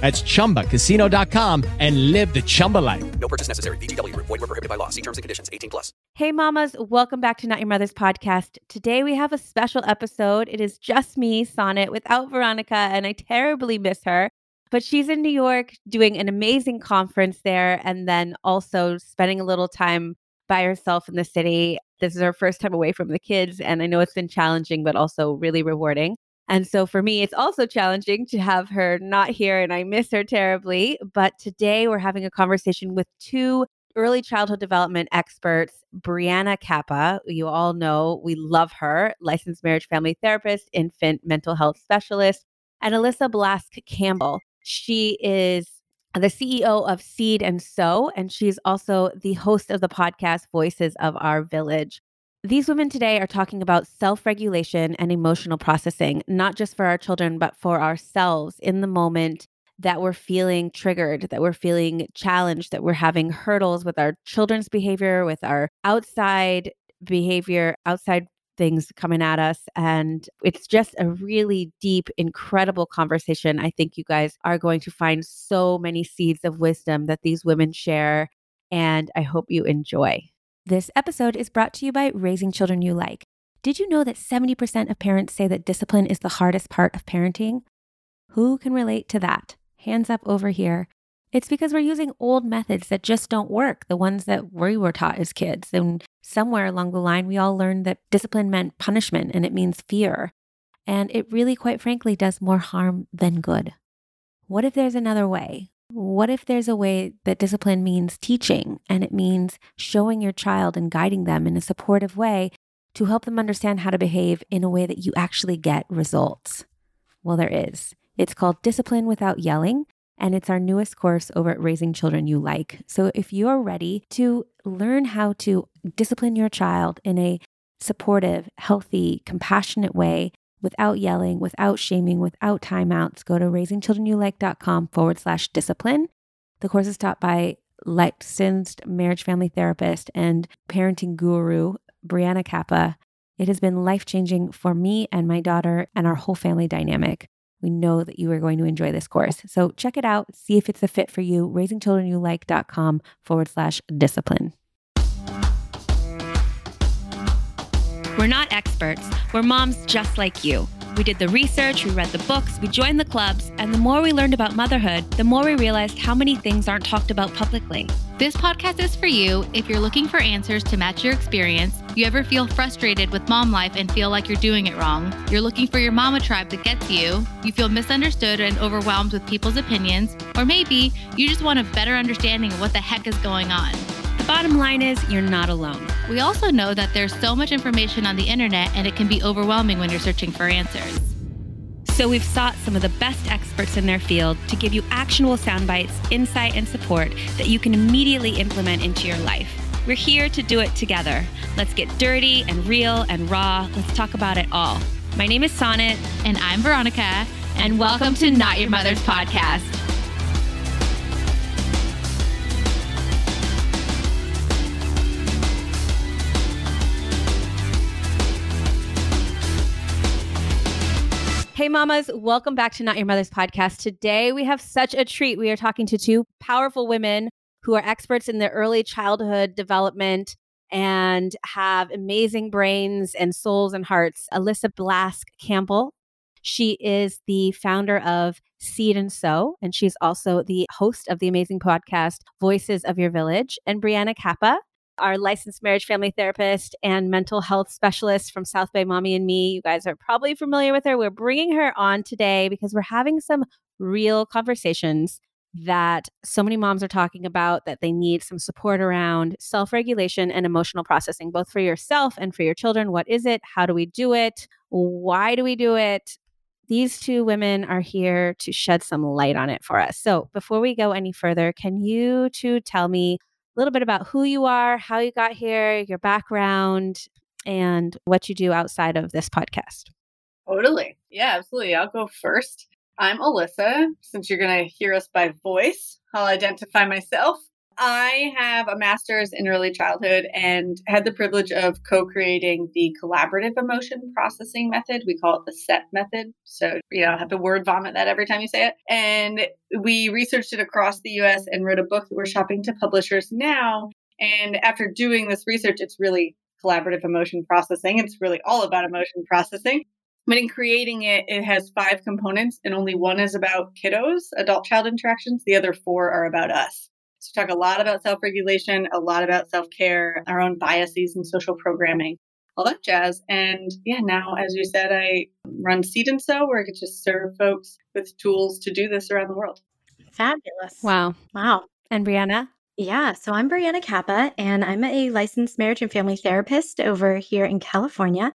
That's ChumbaCasino.com and live the Chumba life. No purchase necessary. VGW. Void were prohibited by law. See terms and conditions. 18 plus. Hey mamas, welcome back to Not Your Mother's podcast. Today we have a special episode. It is just me, Sonnet, without Veronica, and I terribly miss her. But she's in New York doing an amazing conference there and then also spending a little time by herself in the city. This is her first time away from the kids. And I know it's been challenging, but also really rewarding. And so for me, it's also challenging to have her not here, and I miss her terribly. But today we're having a conversation with two early childhood development experts, Brianna Kappa. You all know we love her, licensed marriage family therapist, infant mental health specialist, and Alyssa Blask Campbell. She is the CEO of Seed and Sew, and she's also the host of the podcast Voices of Your Village. These women today are talking about self regulation and emotional processing, not just for our children, but for ourselves in the moment that we're feeling triggered, that we're feeling challenged, that we're having hurdles with our children's behavior, with our outside behavior, outside things coming at us. And it's just a really deep, incredible conversation. I think you guys are going to find so many seeds of wisdom that these women share. And I hope you enjoy. This episode is brought to you by Raising Children You Like. Did you know that 70% of parents say that discipline is the hardest part of parenting? Who can relate to that? Hands up over here. It's because we're using old methods that just don't work, the ones that we were taught as kids. And somewhere along the line, we all learned that discipline meant punishment and it means fear. And it really, quite frankly, does more harm than good. What if there's another way? What if there's a way that discipline means teaching and it means showing your child and guiding them in a supportive way to help them understand how to behave in a way that you actually get results? Well, there is. It's called Discipline Without Yelling and it's our newest course over at Raising Children You Like. So if you're ready to learn how to discipline your child in a supportive, healthy, compassionate way without yelling, without shaming, without timeouts, go to raisingchildrenyoulike.com forward slash discipline. The course is taught by licensed marriage family therapist and parenting guru, Brianna Kappa. It has been life changing for me and my daughter and our whole family dynamic. We know that you are going to enjoy this course. So check it out, see if it's a fit for you. RaisingChildrenYouLike.com forward slash discipline. We're not experts, we're moms just like you. We did the research, we read the books, we joined the clubs, and the more we learned about motherhood, the more we realized how many things aren't talked about publicly. This podcast is for you if you're looking for answers to match your experience, you ever feel frustrated with mom life and feel like you're doing it wrong, you're looking for your mama tribe that gets you, you feel misunderstood and overwhelmed with people's opinions, or maybe you just want a better understanding of what the heck is going on. The bottom line is you're not alone. We also know that there's so much information on the internet and it can be overwhelming when you're searching for answers. So we've sought some of the best experts in their field to give you actionable sound bites, insight, and support that you can immediately implement into your life. We're here to do it together. Let's get dirty and real and raw. Let's talk about it all. My name is Sonnet. And I'm Veronica. And welcome to Not Your Mother's Podcast. Hey, mamas, welcome back to Not Your Mother's podcast. Today, we have such a treat. We are talking to two powerful women who are experts in their early childhood development and have amazing brains and souls and hearts. Alyssa Blask Campbell. She is the founder of Seed and Sew, and she's also the host of the amazing podcast Voices of Your Village. And Brianna Kappa. Our licensed marriage family therapist and mental health specialist from South Bay Mommy and Me. You guys are probably familiar with her. We're bringing her on today because we're having some real conversations that so many moms are talking about that they need some support around self regulation and emotional processing, both for yourself and for your children. What is it? How do we do it? Why do we do it? These two women are here to shed some light on it for us. So, before we go any further, can you two tell me a little bit about who you are, how you got here, your background, and what you do outside of this podcast? Totally. Yeah, absolutely. I'll go first. I'm Alyssa. Since you're going to hear us by voice, I'll identify myself. I have a master's in early childhood and had the privilege of co creating the collaborative emotion processing method. We call it the CEP method. So, you know, I have to word vomit that every time you say it. And we researched it across the US and wrote a book that we're shopping to publishers now. And after doing this research, it's really collaborative emotion processing. It's really all about emotion processing. But in creating it, it has five components, and only one is about kiddos, adult child interactions. The other four are about us. So, we talk a lot about self regulation, a lot about self care, our own biases and social programming, all that jazz. And yeah, now, as you said, I run Seed and Sew, where I get to serve folks with tools to do this around the world. Fabulous. Wow. Wow. And Brianna? Yeah, so I'm Brianna Kappa, and I'm a licensed marriage and family therapist over here in California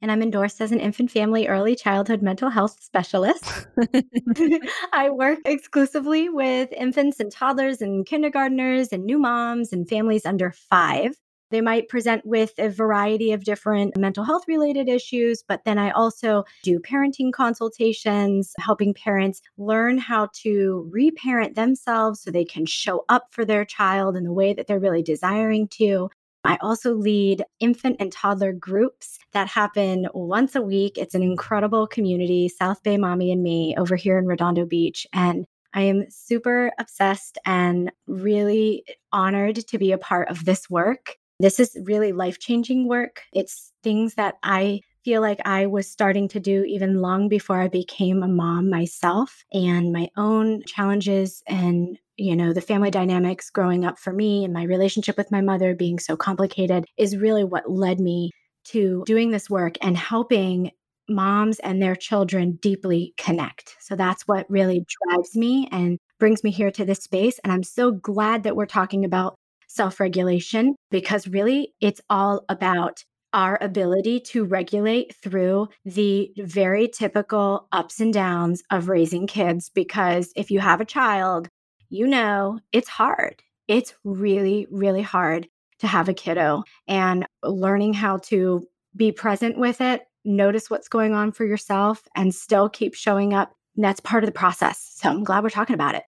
and I'm endorsed as an infant family early childhood mental health specialist. I work exclusively with infants and toddlers and kindergartners and new moms and families under five. They might present with a variety of different mental health related issues, but then I also do parenting consultations, helping parents learn how to reparent themselves so they can show up for their child in the way that they're really desiring to. I also lead infant and toddler groups that happen once a week. It's an incredible community, South Bay Mommy and Me over here in Redondo Beach. And I am super obsessed and really honored to be a part of this work. This is really life changing work. It's things that I feel like I was starting to do even long before I became a mom myself and my own challenges and you know, the family dynamics growing up for me and my relationship with my mother being so complicated is really what led me to doing this work and helping moms and their children deeply connect. So that's what really drives me and brings me here to this space. And I'm so glad that we're talking about self regulation because really it's all about our ability to regulate through the very typical ups and downs of raising kids. Because if you have a child, you know it's hard. It's really, really hard to have a kiddo and learning how to be present with it, notice what's going on for yourself, and still keep showing up. And that's part of the process. So I'm glad we're talking about it.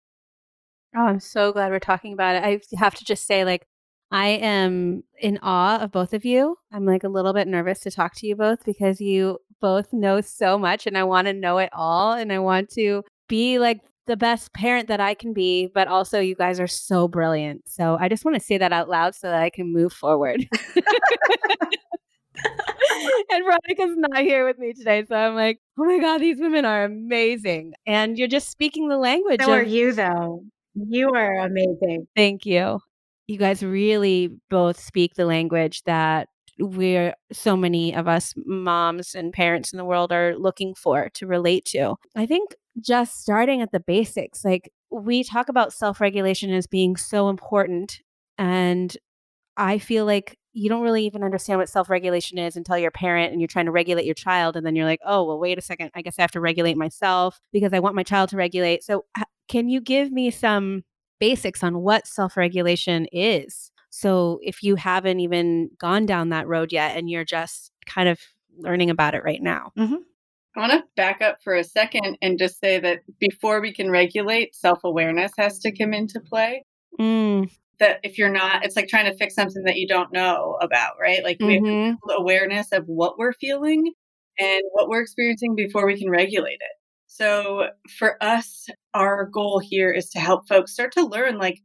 Oh, I'm so glad we're talking about it. I have to just say, like, I am in awe of both of you. I'm like a little bit nervous to talk to you both because you both know so much and I want to know it all and I want to be like the best parent that I can be, but also you guys are so brilliant. So I just want to say that out loud so that I can move forward. and Veronica's not here with me today. So I'm like, oh my God, these women are amazing. And you're just speaking the language. So of- are you, though. You are amazing. Thank you. You guys really both speak the language that we're so many of us moms and parents in the world are looking for to relate to. I think just starting at the basics, like we talk about self regulation as being so important. And I feel like you don't really even understand what self regulation is until you're a parent and you're trying to regulate your child. And then you're like, oh, well, wait a second. I guess I have to regulate myself because I want my child to regulate. So, can you give me some basics on what self regulation is? So if you haven't even gone down that road yet and you're just kind of learning about it right now. Mm-hmm. I want to back up for a second and just say that before we can regulate, self awareness has to come into play. Mm. That if you're not, it's like trying to fix something that you don't know about, right? Like Mm-hmm. have awareness of what we're feeling and what we're experiencing before we can regulate it. So for us, our goal here is to help folks start to learn like,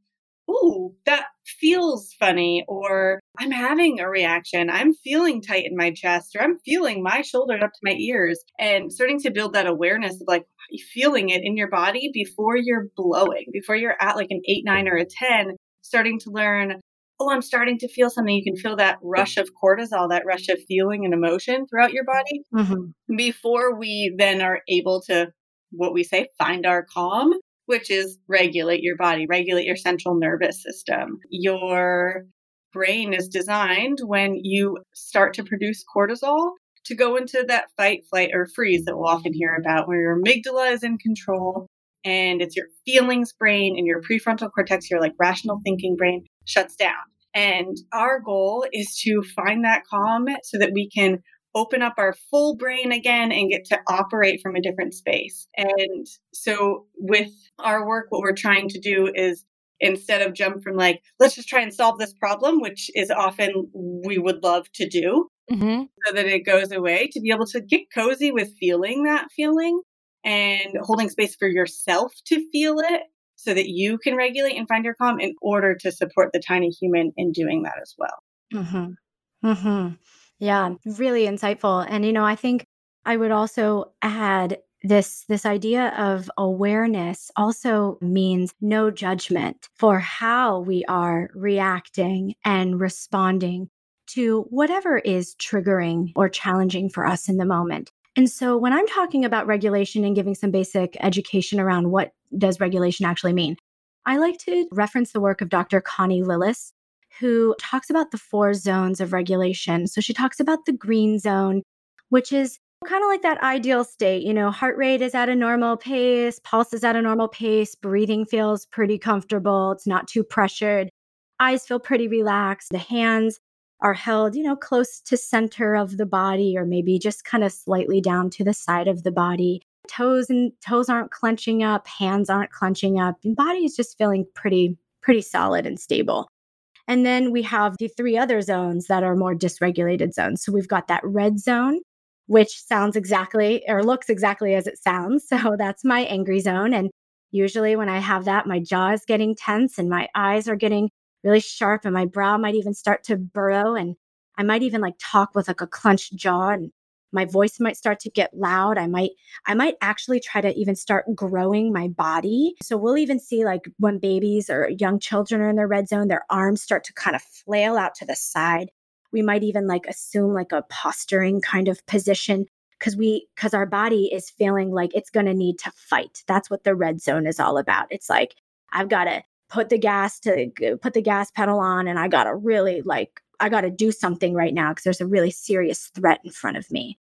ooh, that feels funny, or I'm having a reaction. I'm feeling tight in my chest, or I'm feeling my shoulders up to my ears, and starting to build that awareness of like feeling it in your body before you're blowing, before you're at like an eight, nine, or a 10, starting to learn, oh, I'm starting to feel something, you can feel that rush of cortisol, that rush of feeling and emotion throughout your body Mm-hmm. before we then are able to, what we say, find our calm, which is regulate your body, regulate your central nervous system. Your brain is designed when you start to produce cortisol to go into that fight, flight, or freeze that we'll often hear about, where your amygdala is in control and it's your feelings brain and your prefrontal cortex, your like rational thinking brain shuts down. And our goal is to find that calm so that we can open up our full brain again and get to operate from a different space. And so with our work, what we're trying to do is instead of jump from like, let's just try and solve this problem, which is often we would love to do, Mm-hmm. so that it goes away, to be able to get cozy with feeling that feeling and holding space for yourself to feel it so that you can regulate and find your calm in order to support the tiny human in doing that as well. Mm-hmm. Mm-hmm. Yeah, really insightful. And you know, I think I would also add this this idea of awareness also means no judgment for how we are reacting and responding to whatever is triggering or challenging for us in the moment. And so when I'm talking about regulation and giving some basic education around what does regulation actually mean, I like to reference the work of Dr. Connie Lillas, who talks about the four zones of regulation. So she talks about the green zone, which is kind of like that ideal state. You know, heart rate is at a normal pace, pulse is at a normal pace, breathing feels pretty comfortable, it's not too pressured, eyes feel pretty relaxed, the hands are held, you know, close to center of the body or maybe just kind of slightly down to the side of the body. Toes and toes aren't clenching up, hands aren't clenching up, body is just feeling pretty pretty solid and stable. And then we have the three other zones that are more dysregulated zones. So we've got that red zone, which sounds exactly or looks exactly as it sounds. So that's my angry zone. And usually when I have that, my jaw is getting tense and my eyes are getting really sharp and my brow might even start to burrow. And I might even like talk with like a clenched jaw and my voice might start to get loud i might i might actually try to even start growing my body. So we'll even see like when babies or young children are in their red zone their arms start to kind of flail out to the side. We might even like assume like a posturing kind of position because we because our body is feeling like it's going to need to fight. That's what the red zone is all about. It's like i've got to put the gas to put the gas pedal on and i got to really like I got to do something right now because there's a really serious threat in front of me.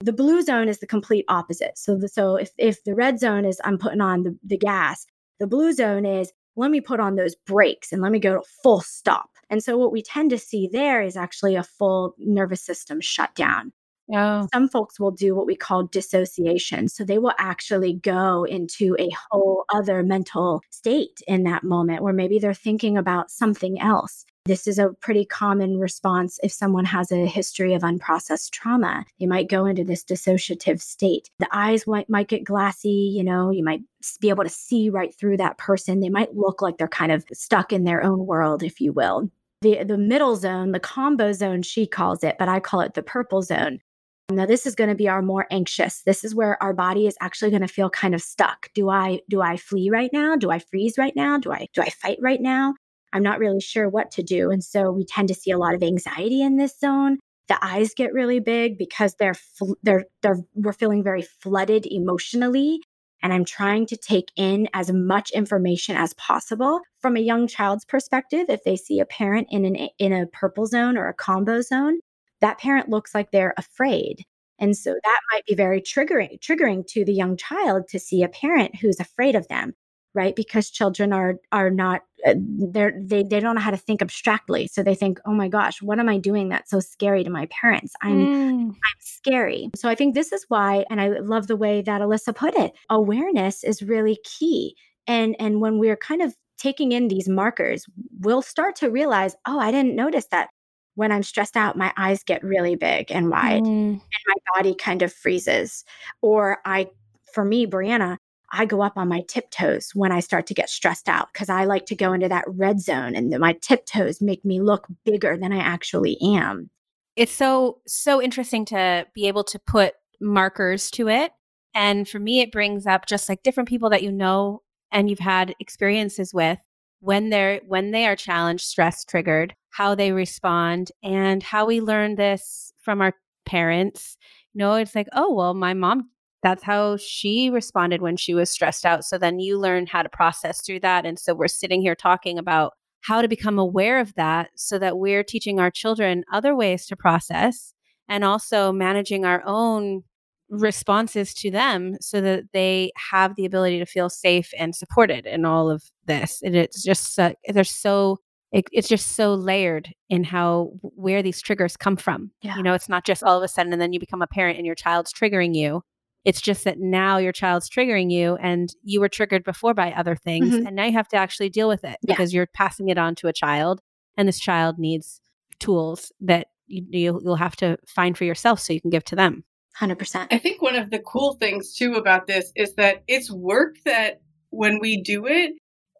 The blue zone is the complete opposite. So, the, so if, if the red zone is I'm putting on the, the gas, the blue zone is let me put on those brakes and let me go to full stop. And so, what we tend to see there is actually a full nervous system shutdown. Oh. Some folks will do what we call dissociation. So they will actually go into a whole other mental state in that moment where maybe they're thinking about something else. This is a pretty common response if someone has a history of unprocessed trauma. They might go into this dissociative state. The eyes might, might get glassy, you know, you might be able to see right through that person. They might look like they're kind of stuck in their own world, if you will. The, the middle zone, the combo zone, she calls it, but I call it the purple zone. Now this is going to be our more anxious. This is where our body is actually going to feel kind of stuck. Do I do I flee right now? Do I freeze right now? Do I do I fight right now? I'm not really sure what to do. And so we tend to see a lot of anxiety in this zone. The eyes get really big because they're fl- they're they're we're feeling very flooded emotionally and I'm trying to take in as much information as possible from a young child's perspective. If they see a parent in an in a purple zone or a combo zone, that parent looks like they're afraid. And so that might be very triggering triggering to the young child to see a parent who's afraid of them, right? Because children are are not they're they they don't know how to think abstractly. So they think, "Oh my gosh, what am I doing that's so scary to my parents? I'm Mm. I'm scary." So I think this is why and I love the way that Alyssa put it. Awareness is really key. And and when we're kind of taking in these markers, we'll start to realize, "Oh, I didn't notice that when I'm stressed out, my eyes get really big and wide Mm. and my body kind of freezes. Or I, for me, Brianna, I go up on my tiptoes when I start to get stressed out because I like to go into that red zone and my tiptoes make me look bigger than I actually am. It's so so interesting to be able to put markers to it. And for me it brings up just like different people that you know and you've had experiences with when they're when they are challenged, stress triggered, how they respond, and how we learn this from our parents. You know, it's like, oh well, my mom that's how she responded when she was stressed out. So then you learn how to process through that. And so we're sitting here talking about how to become aware of that so that we're teaching our children other ways to process and also managing our own responses to them so that they have the ability to feel safe and supported in all of this. And it's just, uh, they're so, it, it's just so layered in how, where these triggers come from. Yeah. You know, it's not just all of a sudden and then you become a parent and your child's triggering you. It's just that now your child's triggering you and you were triggered before by other things. Mhm. And now you have to actually deal with it Yeah. because you're passing it on to a child and this child needs tools that you, you, you'll have to find for yourself so you can give to them. 100%. I think one of the cool things too about this is that it's work that when we do it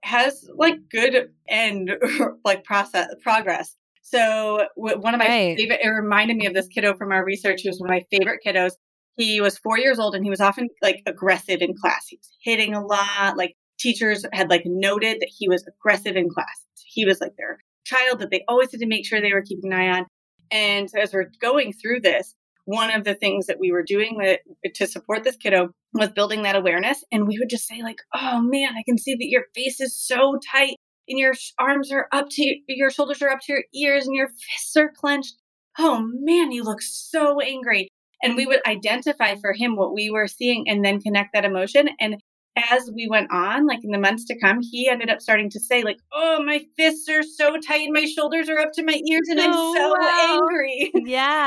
has like good end like process progress. So one of my Right. favorite it reminded me of this kiddo from our research who was one of my favorite kiddos. He was 4 years old and he was often like aggressive in class. He was hitting a lot. Like teachers had like noted that he was aggressive in class. He was like their child that they always had to make sure they were keeping an eye on. And as we're going through this, one of the things that we were doing that, to support this kiddo was building that awareness. And we would just say, like, oh man, I can see that your face is so tight and your arms are up to your shoulders are up to your ears and your fists are clenched. Oh man, you look so angry. And we would identify for him what we were seeing and then connect that emotion. And as we went on, like in the months to come, he ended up starting to say, like, oh, my fists are so tight and my shoulders are up to my ears and I'm so wow. angry.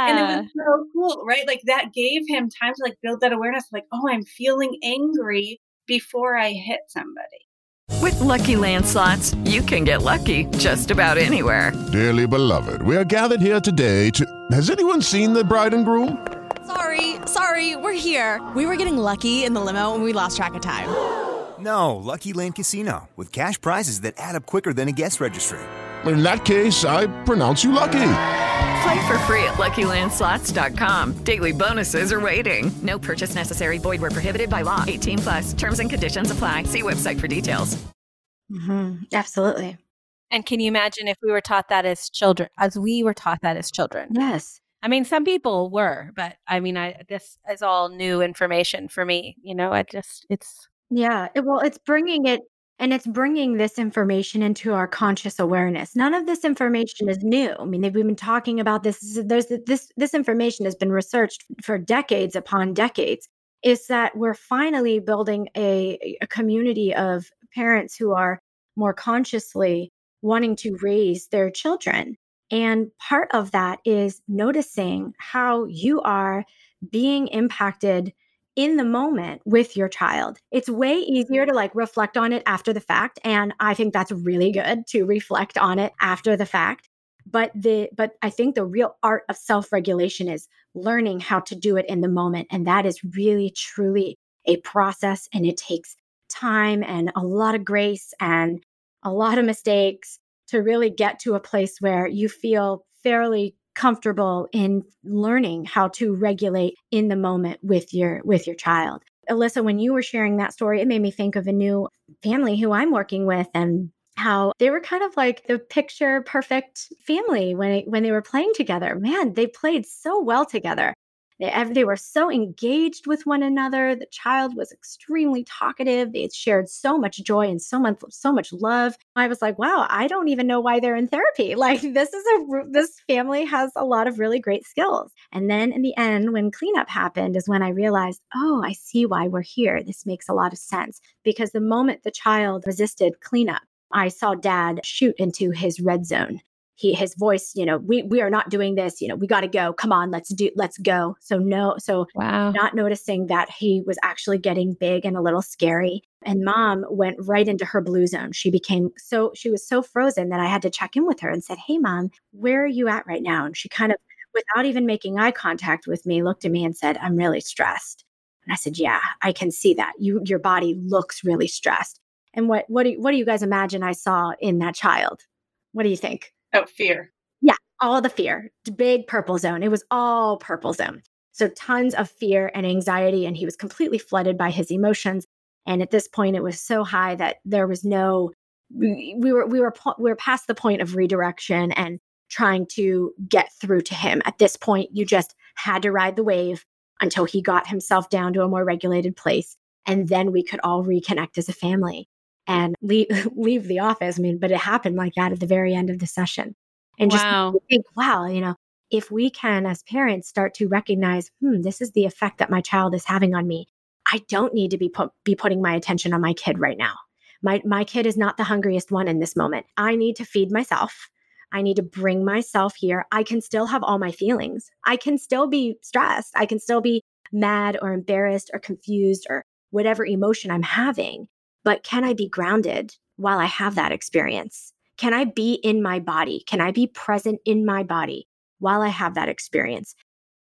and it was so cool, right? Like that gave him time to like build that awareness, like, oh, I'm feeling angry before I hit somebody. With Lucky Land slots, you can get lucky just about anywhere. Dearly beloved, we are gathered here today to. Has anyone seen the bride and groom? Sorry, sorry, we're here. We were getting lucky in the limo and we lost track of time. No, Lucky Land Casino, with cash prizes that add up quicker than a guest registry. In that case, I pronounce you lucky. Play for free at LuckyLandSlots.com. Daily bonuses are waiting. No purchase necessary. Void where prohibited by law. 18 plus. Terms and conditions apply. See website for details. hmm Absolutely. And can you imagine if we were taught that as children, as we were taught that as children? Yes. I mean, some people were, but I mean, I this is all new information for me. You know, I just it's Yeah. it- well, it's bringing it and it's bringing this information into our conscious awareness. None of this information is new. I mean, they've been talking about this. this- There's this this information has been researched for decades upon decades. Is that we're finally building a, a community of parents who are more consciously wanting to raise their children. And part of that is noticing how you are being impacted in the moment with your child. It's way easier to like reflect on it after the fact and I think that's really good to reflect on it after the fact. But the but I think the real art of self-regulation is learning how to do it in the moment and that is really truly a process and it takes time and a lot of grace and a lot of mistakes to really get to a place where you feel fairly comfortable in learning how to regulate in the moment with your with your child. Alyssa, when you were sharing that story, it made me think of a new family who I'm working with and how they were kind of like the picture perfect family when it, when they were playing together. Man, they played so well together. They, they were so engaged with one another. The child was extremely talkative. They shared so much joy and so much so much love. I was like, wow, I don't even know why they're in therapy. Like this is a this family has a lot of really great skills. And then in the end, when cleanup happened, is when I realized, oh, I see why we're here. This makes a lot of sense because the moment the child resisted cleanup, I saw dad shoot into his red zone he his voice you know we we are not doing this you know we got to go. Come on let's do let's go. So no so wow. not noticing that he was actually getting big and a little scary. And mom went right into her blue zone. She became so she was so frozen that i had to check in with her and said hey mom where are you at right now? And she kind of without even making eye contact with me looked at me and said i'm really stressed. And i said yeah i can see that. You your body looks really stressed. And what what do you, what do you guys imagine i saw in that child? What do you think Oh, fear. yeah, all the fear, big purple zone. It was all purple zone. So tons of fear and anxiety. And he was completely flooded by his emotions. And at this point, it was so high that there was no we, we were we were we were past the point of redirection and trying to get through to him. At this point, you just had to ride the wave until he got himself down to a more regulated place, and then we could all reconnect as a family and leave leave the office. I mean, but it happened like that at the very end of the session, and Wow. just think, wow, you know, if we can as parents start to recognize, hmm, this is the effect that my child is having on me. I don't need to be put, be putting my attention on my kid right now. My my kid is not the hungriest one in this moment. I need to feed myself. I need to bring myself here. I can still have all my feelings. I can still be stressed. I can still be mad or embarrassed or confused or whatever emotion I'm having. But can I be grounded while I have that experience? Can I be in my body? Can I be present in my body while I have that experience?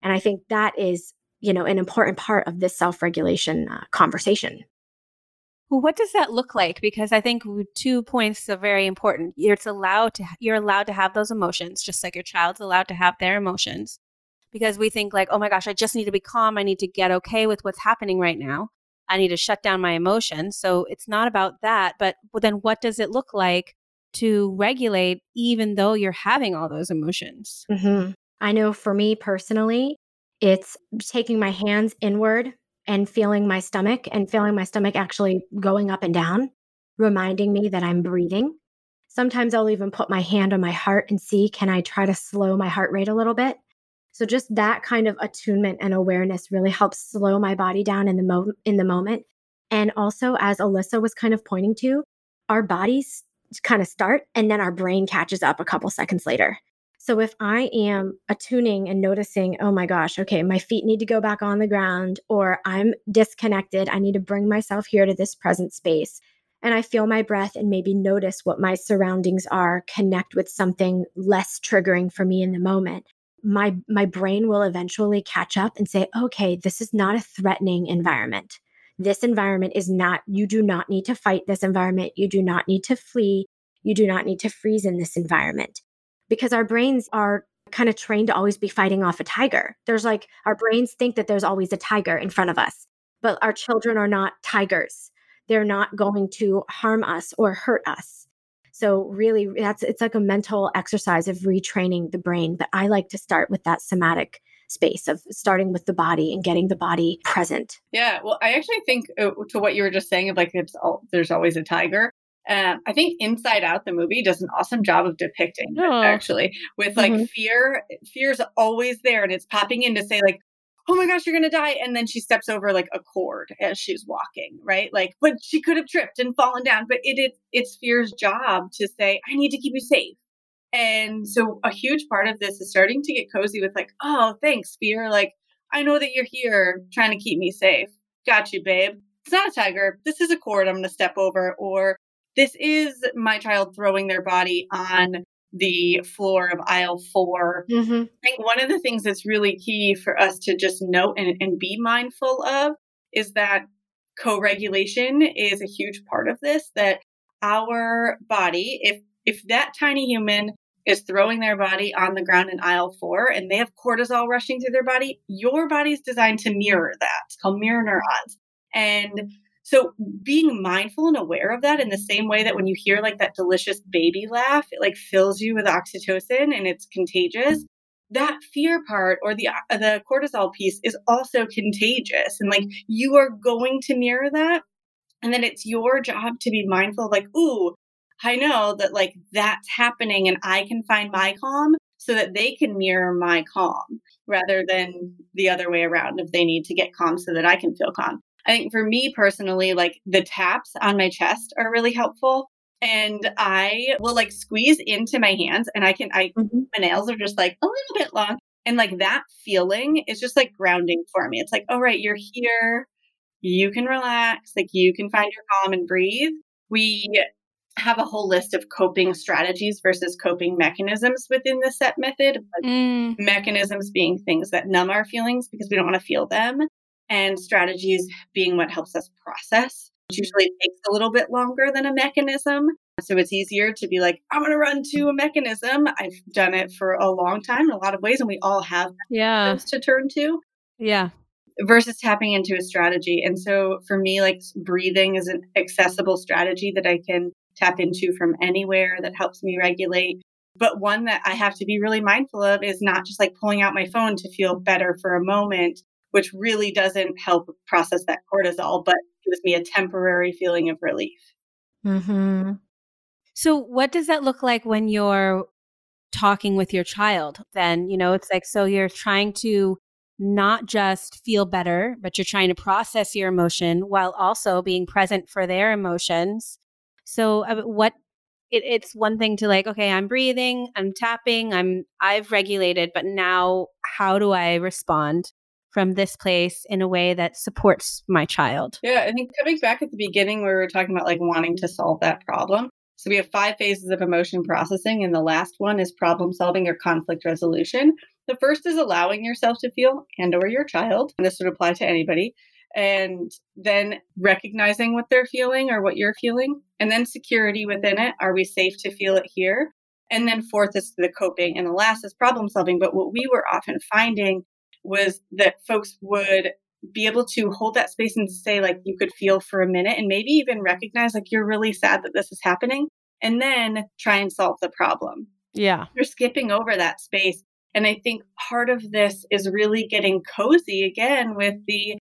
And I think that is, you know, an important part of this self-regulation uh, conversation. Well, what does that look like? Because I think two points are very important. You're allowed to you're allowed to have those emotions, just like your child's allowed to have their emotions. Because we think like, oh my gosh, I just need to be calm. I need to get okay with what's happening right now. I need to shut down my emotions. So it's not about that. But then what does it look like to regulate, even though you're having all those emotions? hmm I know for me personally, it's taking my hands inward and feeling my stomach and feeling my stomach actually going up and down, reminding me that I'm breathing. Sometimes I'll even put my hand on my heart and see, can I try to slow my heart rate a little bit? So just that kind of attunement and awareness really helps slow my body down in the mo- in the moment. And also as Alyssa was kind of pointing to, our bodies kind of start and then our brain catches up a couple seconds later. So if I am attuning and noticing, oh my gosh, okay, my feet need to go back on the ground, or I'm disconnected, I need to bring myself here to this present space. And I feel my breath and maybe notice what my surroundings are, connect with something less triggering for me in the moment. My my brain will eventually catch up and say, okay, this is not a threatening environment. This environment is not, you do not need to fight this environment. You do not need to flee. You do not need to freeze in this environment because our brains are kind of trained to always be fighting off a tiger. There's like our brains think that there's always a tiger in front of us, but our children are not tigers. They're not going to harm us or hurt us. So really that's it's like a mental exercise of retraining the brain, but I like to start with that somatic space of starting with the body and getting the body present. Yeah, well, I actually think uh, to what you were just saying of like it's all, there's always a tiger. Um, I think Inside Out, the movie, does an awesome job of depicting Oh. actually with like Mhm. fear. Fear's always there, and it's popping in to say like, "Oh my gosh, you're gonna die!" And then she steps over like a cord as she's walking, right? Like, but she could have tripped and fallen down. But it is it's fear's job to say, "I need to keep you safe." And so a huge part of this is starting to get cozy with like, "Oh, thanks, fear." Like, I know that you're here trying to keep me safe. Got you, babe. It's not a tiger. This is a cord I'm going to step over. Or this is my child throwing their body on the floor of aisle 4 Mm-hmm. I think one of the things that's really key for us to just note and, and be mindful of is that co regulation is a huge part of this. That our body, if if that tiny human is throwing their body on the ground in aisle four and they have cortisol rushing through their body, your body's designed to mirror that. It's called mirror neurons. And so being mindful and aware of that in the same way that when you hear like that delicious baby laugh, it like fills you with oxytocin and it's contagious. That fear part or the uh, the cortisol piece is also contagious and like you are going to mirror that and then it's your job to be mindful like, ooh, I know that like that's happening and I can find my calm so that they can mirror my calm rather than the other way around if they need to get calm so that I can feel calm. I think for me personally, like the taps on my chest are really helpful. And I will like squeeze into my hands and I can, I, mm-hmm. my nails are just like a little bit long. And like that feeling is just like grounding for me. It's like, all right, you're here. You can relax. Like you can find your calm and breathe. We have a whole list of coping strategies versus coping mechanisms within the CEP method. Mm. Mechanisms being things that numb our feelings because we don't want to feel them, and strategies being what helps us process, which usually takes a little bit longer than a mechanism. So it's easier to be like, I'm going to run to a mechanism. I've done it for a long time in a lot of ways, and we all have Yeah. to turn to Yeah. versus tapping into a strategy. And so for me, like breathing is an accessible strategy that I can tap into from anywhere that helps me regulate. But one that I have to be really mindful of is not just like pulling out my phone to feel better for a moment, which really doesn't help process that cortisol, but gives me a temporary feeling of relief. Mm-hmm. So, what does that look like when you're talking with your child? Then, you know, it's like, so you're trying to not just feel better, but you're trying to process your emotion while also being present for their emotions. So, uh, what it, it's one thing to like, okay, I'm breathing, I'm tapping, I'm I've regulated, but now how do I respond from this place in a way that supports my child? Yeah, I think coming back at the beginning where we were talking about like wanting to solve that problem. So we have five phases of emotion processing, and the last one is problem solving or conflict resolution. The first is allowing yourself to feel and or your child. And this would apply to anybody. And then recognizing what they're feeling or what you're feeling. And then security within it. Are we safe to feel it here? And then fourth is the coping. And the last is problem solving. But what we were often finding was that folks would be able to hold that space and say like you could feel for a minute and maybe even recognize like you're really sad that this is happening and then try and solve the problem. Yeah. You're skipping over that space. And I think part of this is really getting cozy again with the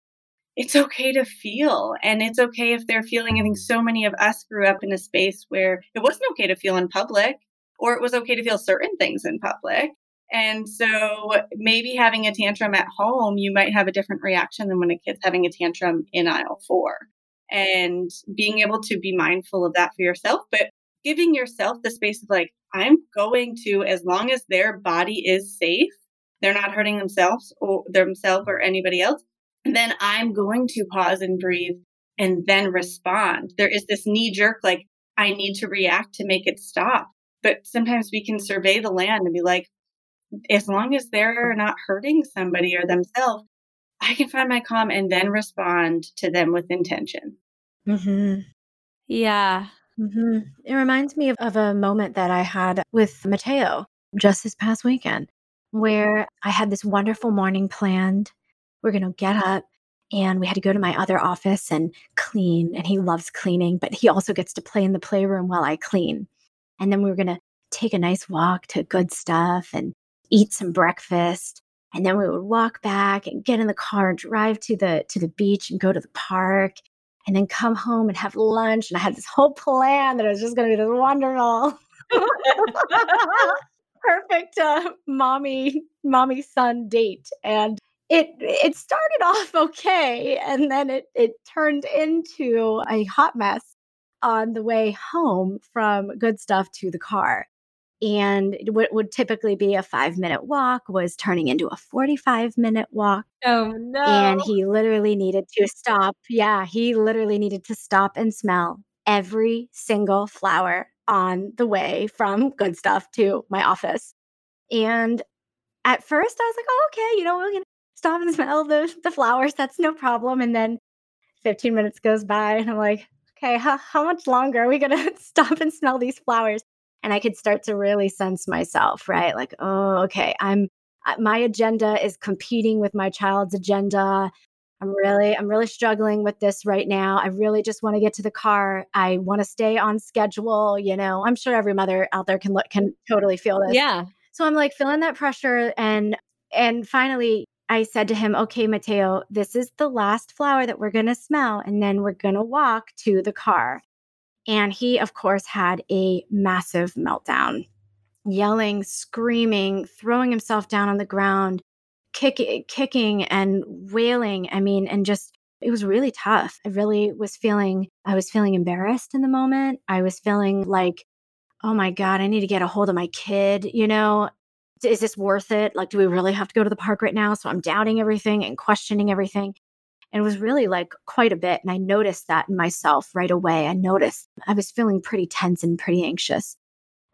it's okay to feel and it's okay if they're feeling. I think so many of us grew up in a space where it wasn't okay to feel in public or it was okay to feel certain things in public. And so maybe having a tantrum at home, you might have a different reaction than when a kid's having a tantrum in aisle four. And being able to be mindful of that for yourself, but giving yourself the space of like, I'm going to, as long as their body is safe, they're not hurting themselves or themselves or anybody else, then I'm going to pause and breathe and then respond. There is this knee jerk, like, I need to react to make it stop. But sometimes we can survey the land and be like, as long as they're not hurting somebody or themselves, I can find my calm and then respond to them with intention. Mm-hmm. Yeah. Mm-hmm. It reminds me of, of a moment that I had with Mateo just this past weekend where I had this wonderful morning planned. We're going to get up and we had to go to my other office and clean. And he loves cleaning, but he also gets to play in the playroom while I clean. And then we were going to take a nice walk to good stuff and eat some breakfast and then we would walk back and get in the car and drive to the to the beach and go to the park and then come home and have lunch and i had this whole plan that it was just going to be this wonderful perfect uh, mommy mommy son date and it it started off okay and then it it turned into a hot mess on the way home from good stuff to the car and what would typically be a five minute walk was turning into a 45 minute walk. Oh, no. And he literally needed to stop. Yeah, he literally needed to stop and smell every single flower on the way from good stuff to my office. And at first I was like, oh, okay, you know, we're going to stop and smell the, the flowers. That's no problem. And then 15 minutes goes by and I'm like, okay, how, how much longer are we going to stop and smell these flowers? and I could start to really sense myself, right? Like, oh, okay, I'm my agenda is competing with my child's agenda. I'm really I'm really struggling with this right now. I really just want to get to the car. I want to stay on schedule, you know. I'm sure every mother out there can look can totally feel this. Yeah. So I'm like feeling that pressure and and finally I said to him, "Okay, Mateo, this is the last flower that we're going to smell and then we're going to walk to the car." And he, of course, had a massive meltdown, yelling, screaming, throwing himself down on the ground, kick, kicking and wailing. I mean, and just, it was really tough. I really was feeling, I was feeling embarrassed in the moment. I was feeling like, oh my God, I need to get a hold of my kid, you know? Is this worth it? Like, do we really have to go to the park right now? So I'm doubting everything and questioning everything and it was really like quite a bit. And I noticed that in myself right away. I noticed I was feeling pretty tense and pretty anxious.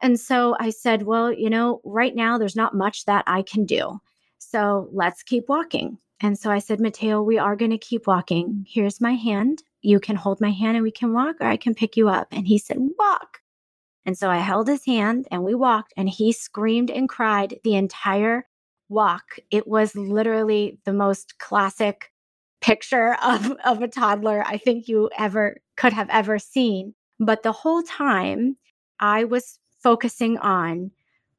And so I said, Well, you know, right now there's not much that I can do. So let's keep walking. And so I said, Mateo, we are going to keep walking. Here's my hand. You can hold my hand and we can walk, or I can pick you up. And he said, Walk. And so I held his hand and we walked, and he screamed and cried the entire walk. It was literally the most classic picture of, of a toddler I think you ever could have ever seen. But the whole time, I was focusing on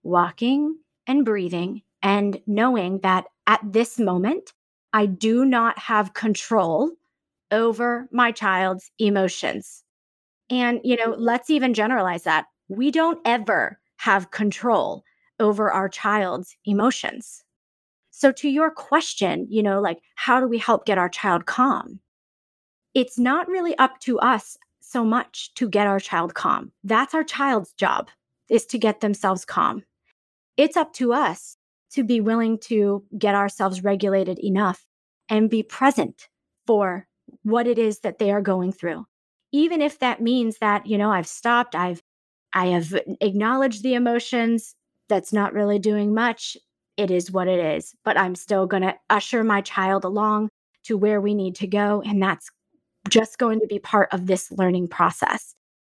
walking and breathing and knowing that at this moment, I do not have control over my child's emotions. And, you know, let's even generalize that. We don't ever have control over our child's emotions. So, to your question, you know, like, how do we help get our child calm? It's not really up to us so much to get our child calm. That's our child's job, is to get themselves calm. It's up to us to be willing to get ourselves regulated enough and be present for what it is that they are going through. Even if that means that, you know, I've stopped, I've I have acknowledged the emotions, that's not really doing much. It is what it is, but I'm still going to usher my child along to where we need to go and that's just going to be part of this learning process.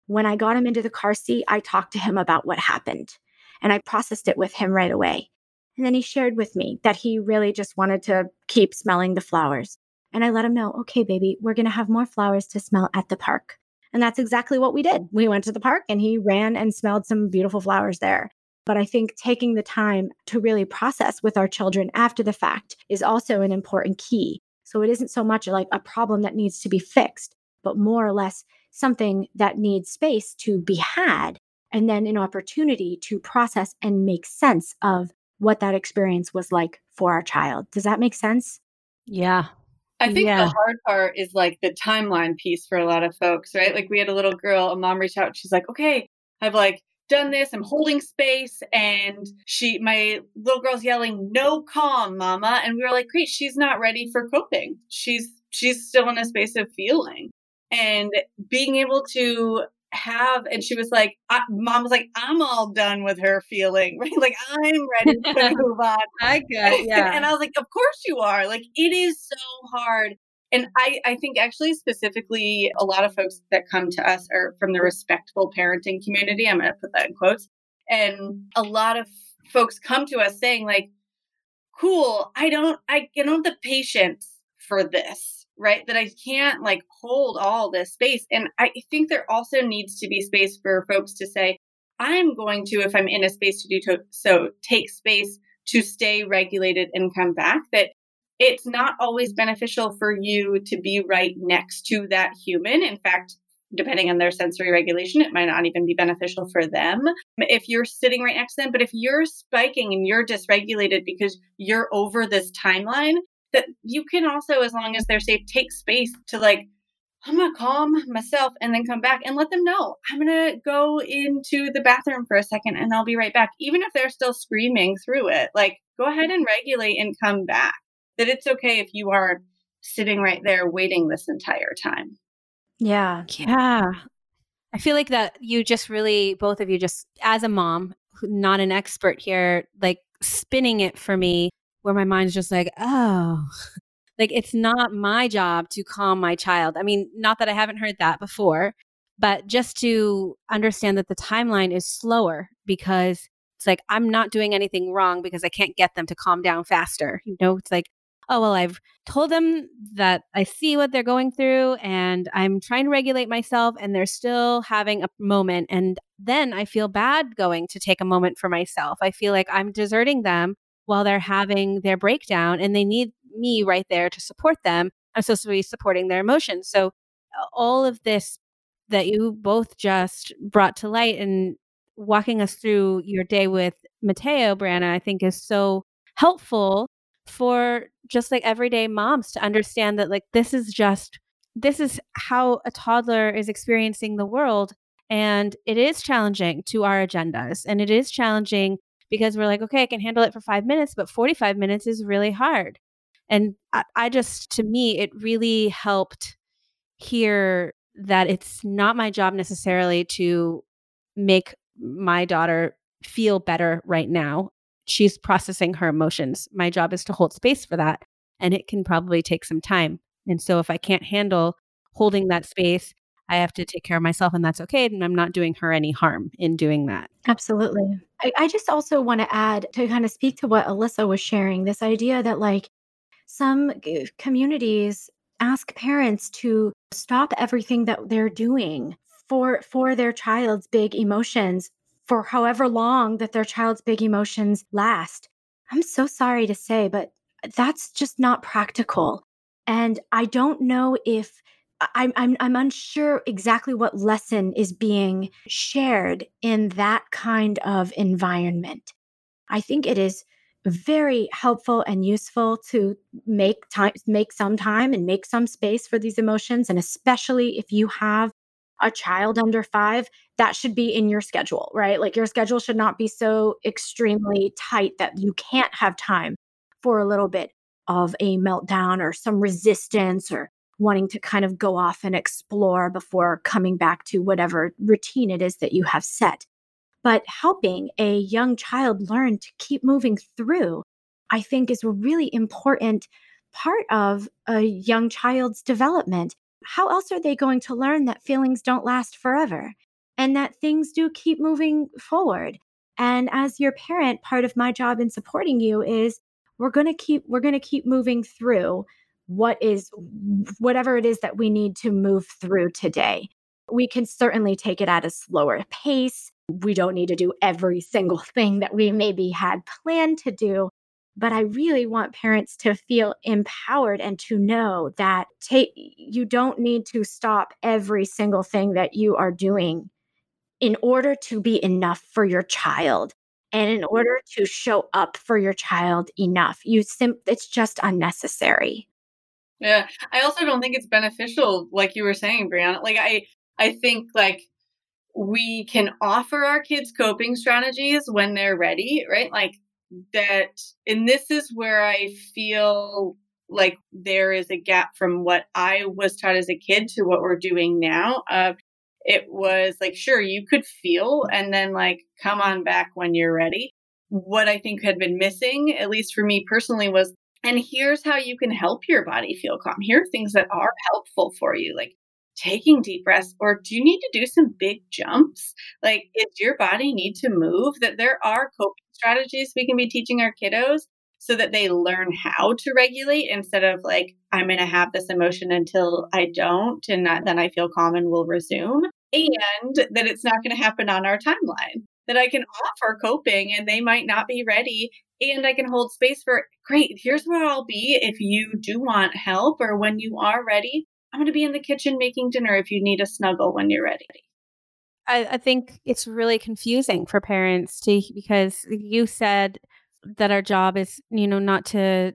When I got him into the car seat, I talked to him about what happened and I processed it with him right away. And then he shared with me that he really just wanted to keep smelling the flowers. And I let him know, okay, baby, we're going to have more flowers to smell at the park. And that's exactly what we did. We went to the park and he ran and smelled some beautiful flowers there. But I think taking the time to really process with our children after the fact is also an important key. So it isn't so much like a problem that needs to be fixed, but more or less something that needs space to be had and then an opportunity to process and make sense of what that experience was like for our child. Does that make sense? Yeah. I think Yeah. the hard part is like the timeline piece for a lot of folks, right? Like we had a little girl, a mom reached out, she's like, okay, I've like done this, I'm holding space, and she my little girl's yelling, no calm, mama. And we were like, great, she's not ready for coping. She's she's still in a space of feeling. And being able to have and she was like I, mom was like i'm all done with her feeling right like i'm ready to move on. I get, yeah. and i was like of course you are like it is so hard. And I, I think actually specifically a lot of folks that come to us are from the respectful parenting community i'm going to put that in quotes and a lot of folks come to us saying like cool i don't i, I don't have the patience for this right that i can't like hold all this space and i think there also needs to be space for folks to say i'm going to if i'm in a space to do to, so take space to stay regulated and come back that it's not always beneficial for you to be right next to that human. In fact depending on their sensory regulation it might not even be beneficial for them if you're sitting right next to them but if you're spiking and you're dysregulated because you're over this timeline that you can also, as long as they're safe, take space to like, I'm gonna calm myself and then come back and let them know I'm gonna go into the bathroom for a second and I'll be right back. Even if they're still screaming through it, like go ahead and regulate and come back. That it's okay if you are sitting right there waiting this entire time. Yeah. Yeah. I feel like that you just really, both of you, just as a mom, not an expert here, like spinning it for me, where my mind's just like, oh, like it's not my job to calm my child. I mean, not that I haven't heard that before, but just to understand that the timeline is slower because it's like I'm not doing anything wrong because I can't get them to calm down faster. You know, it's like, oh, well, I've told them that I see what they're going through and I'm trying to regulate myself and they're still having a moment. And then I feel bad going to take a moment for myself. I feel like I'm deserting them while they're having their breakdown and they need me right there to support them. I'm supposed to be supporting their emotions. So, all of this that you both just brought to light and walking us through your day with Mateo, Brianna, I think is so helpful for just like everyday moms to understand that like this is just this is how a toddler is experiencing the world and it is challenging to our agendas and it is challenging because we're like okay i can handle it for five minutes but 45 minutes is really hard. And I, I just to me it really helped hear that it's not my job necessarily to make my daughter feel better right now. She's processing her emotions. My job is to hold space for that and it can probably take some time. And so if i can't handle holding that space i have to take care of myself and that's okay and i'm not doing her any harm in doing that Absolutely. I, I just also want to add to kind of speak to what Alyssa was sharing this idea that, like, some communities ask parents to stop everything that they're doing for for their child's big emotions for however long that their child's big emotions last. I'm so sorry to say, but that's just not practical. And I don't know if I'm, I'm, I'm unsure exactly what lesson is being shared in that kind of environment. I think it is very helpful and useful to make time, make some time and make some space for these emotions. And especially if you have a child under five, that should be in your schedule, right? Like your schedule should not be so extremely tight that you can't have time for a little bit of a meltdown or some resistance or wanting to kind of go off and explore before coming back to whatever routine it is that you have set. But helping a young child learn to keep moving through, I think, is a really important part of a young child's development how else are they going to learn that feelings don't last forever and that things do keep moving forward? And as your parent, part of my job in supporting you is we're going to keep we're going to keep moving through what is whatever it is that we need to move through today. We can certainly take it at a slower pace. We don't need to do every single thing that we maybe had planned to do, but I really want parents to feel empowered and to know that you don't need to stop every single thing that you are doing in order to be enough for your child and in order to show up for your child enough. You sim- it's just unnecessary. Yeah. I also don't think it's beneficial like you were saying, Brianna. Like I I think like we can offer our kids coping strategies when they're ready, right? Like that, and this is where I feel like there is a gap from what I was taught as a kid to what we're doing now. Uh, it was like, sure, you could feel and then like come on back when you're ready. What I think had been missing, at least for me personally, was and here's how you can help your body feel calm. Here are things that are helpful for you, like taking deep breaths, or do you need to do some big jumps? Like, does your body need to move? That there are coping strategies we can be teaching our kiddos so that they learn how to regulate instead of like, I'm going to have this emotion until I don't, and not, then I feel calm and will resume. And that it's not going to happen on our timeline. That I can offer coping and they might not be ready. And I can hold space for, great, here's where I'll be if you do want help or when you are ready. I'm going to be in the kitchen making dinner if you need a snuggle when you're ready. I, I think it's really confusing for parents to because you said that our job is, you know, not to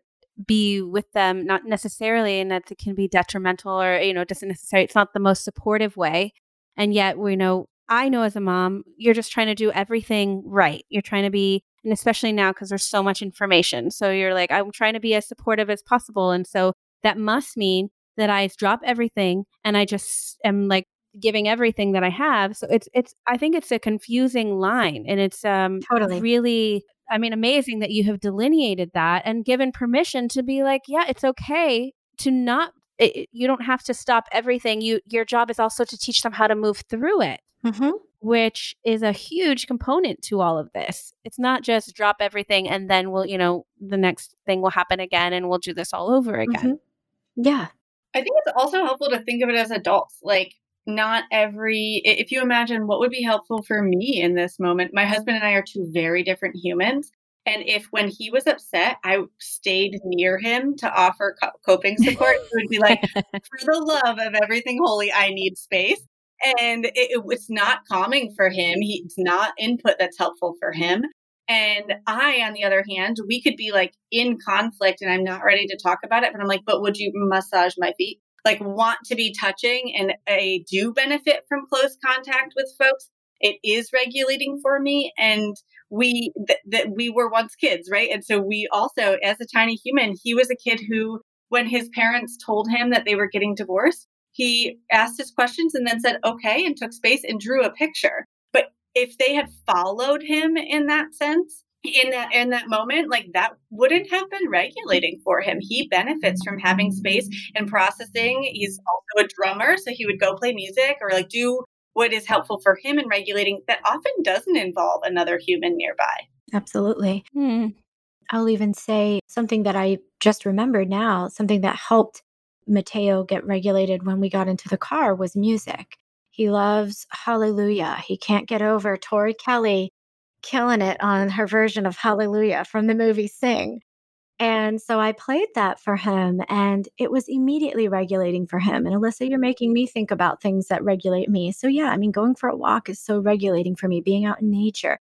be with them, not necessarily, and that it can be detrimental or, you know, doesn't necessarily, it's not the most supportive way. And yet, we know, I know as a mom, you're just trying to do everything right. You're trying to be, and especially now because there's so much information. So you're like, I'm trying to be as supportive as possible. And so that must mean that I drop everything and I just am like giving everything that I have. So it's it's I think it's a confusing line and it's um totally really I mean amazing that you have delineated that and given permission to be like, yeah, it's okay to not it, you don't have to stop everything. You your job is also to teach them how to move through it. Mm-hmm. Which is a huge component to all of this. It's not just drop everything and then we'll, you know, the next thing will happen again and we'll do this all over again. Mm-hmm. Yeah. I think it's also helpful to think of it as adults. Like, not every, if you imagine what would be helpful for me in this moment, my husband and I are two very different humans. And if when he was upset, I stayed near him to offer co- coping support, he would be like, for the love of everything holy, I need space. And it, it was not calming for him. He, it's not input that's helpful for him. And I, on the other hand, we could be like in conflict and I'm not ready to talk about it, but I'm like, but would you massage my feet? Like, want to be touching and I do benefit from close contact with folks. It is regulating for me. And we, that th- we were once kids, right? And so we also, as a tiny human, he was a kid who, when his parents told him that they were getting divorced, he asked his questions and then said, okay, and took space and drew a picture. But if they had followed him in that sense in that in that moment like that wouldn't have been regulating for him. He benefits from having space and processing. He's also a drummer so he would go play music or like do what is helpful for him in regulating. That often doesn't involve another human nearby. Absolutely. Hmm. i'll even say something that i just remembered now something that helped mateo get regulated when we got into the car was music He loves Hallelujah. He can't get over Tori Kelly killing it on her version of Hallelujah from the movie Sing. And so I played that for him, and it was immediately regulating for him. And Alyssa, you're making me think about things that regulate me. So, yeah, I mean, going for a walk is so regulating for me, being out in nature,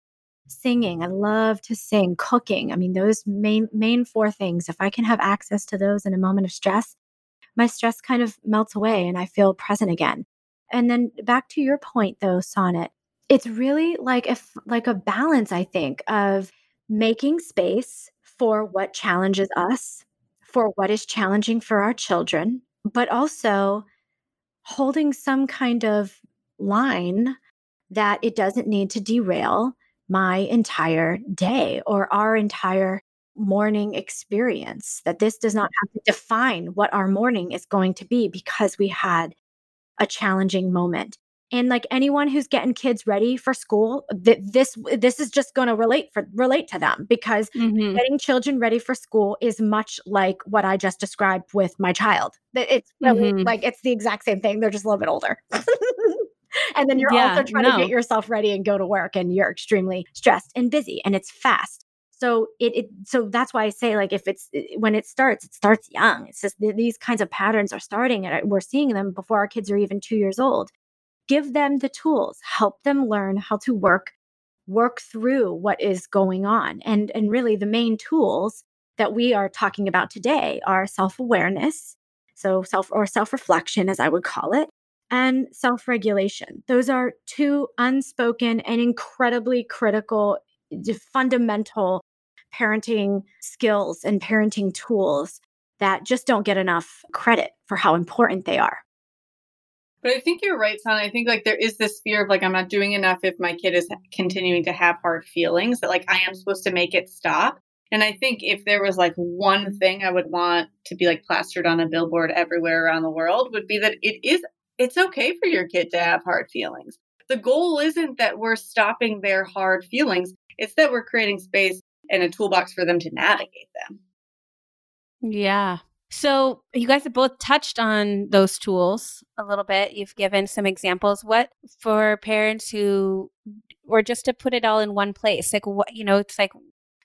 singing. I love to sing, cooking. I mean, those main, main four things, if I can have access to those in a moment of stress, my stress kind of melts away and I feel present again. And then back to your point, though, Sonnet, it's really like if like a balance, I think, of making space for what challenges us, for what is challenging for our children, but also holding some kind of line that it doesn't need to derail my entire day or our entire morning experience, that this does not have to define what our morning is going to be because we had a challenging moment and like anyone who's getting kids ready for school th- this this is just going to relate for relate to them because mm-hmm. getting children ready for school is much like what i just described with my child That it's really mm-hmm. like it's the exact same thing they're just a little bit older and then you're yeah, also trying no. to get yourself ready and go to work and you're extremely stressed and busy and it's fast so it, it so that's why i say like if it's when it starts it starts young it's just these kinds of patterns are starting and we're seeing them before our kids are even two years old give them the tools, help them learn how to work work through what is going on. And and really the main tools that we are talking about today are self-awareness, so self or self-reflection as I would call it, and self-regulation. Those are two unspoken and incredibly critical fundamental parenting skills and parenting tools that just don't get enough credit for how important they are. But I think you're right, son. I think like there is this fear of like I'm not doing enough if my kid is continuing to have hard feelings that like I am supposed to make it stop. And I think if there was like one thing I would want to be like plastered on a billboard everywhere around the world would be that it is it's okay for your kid to have hard feelings. The goal isn't that we're stopping their hard feelings. It's that we're creating space and a toolbox for them to navigate them. Yeah. So, you guys have both touched on those tools a little bit. You've given some examples. What for parents who, or just to put it all in one place, like what, you know, it's like,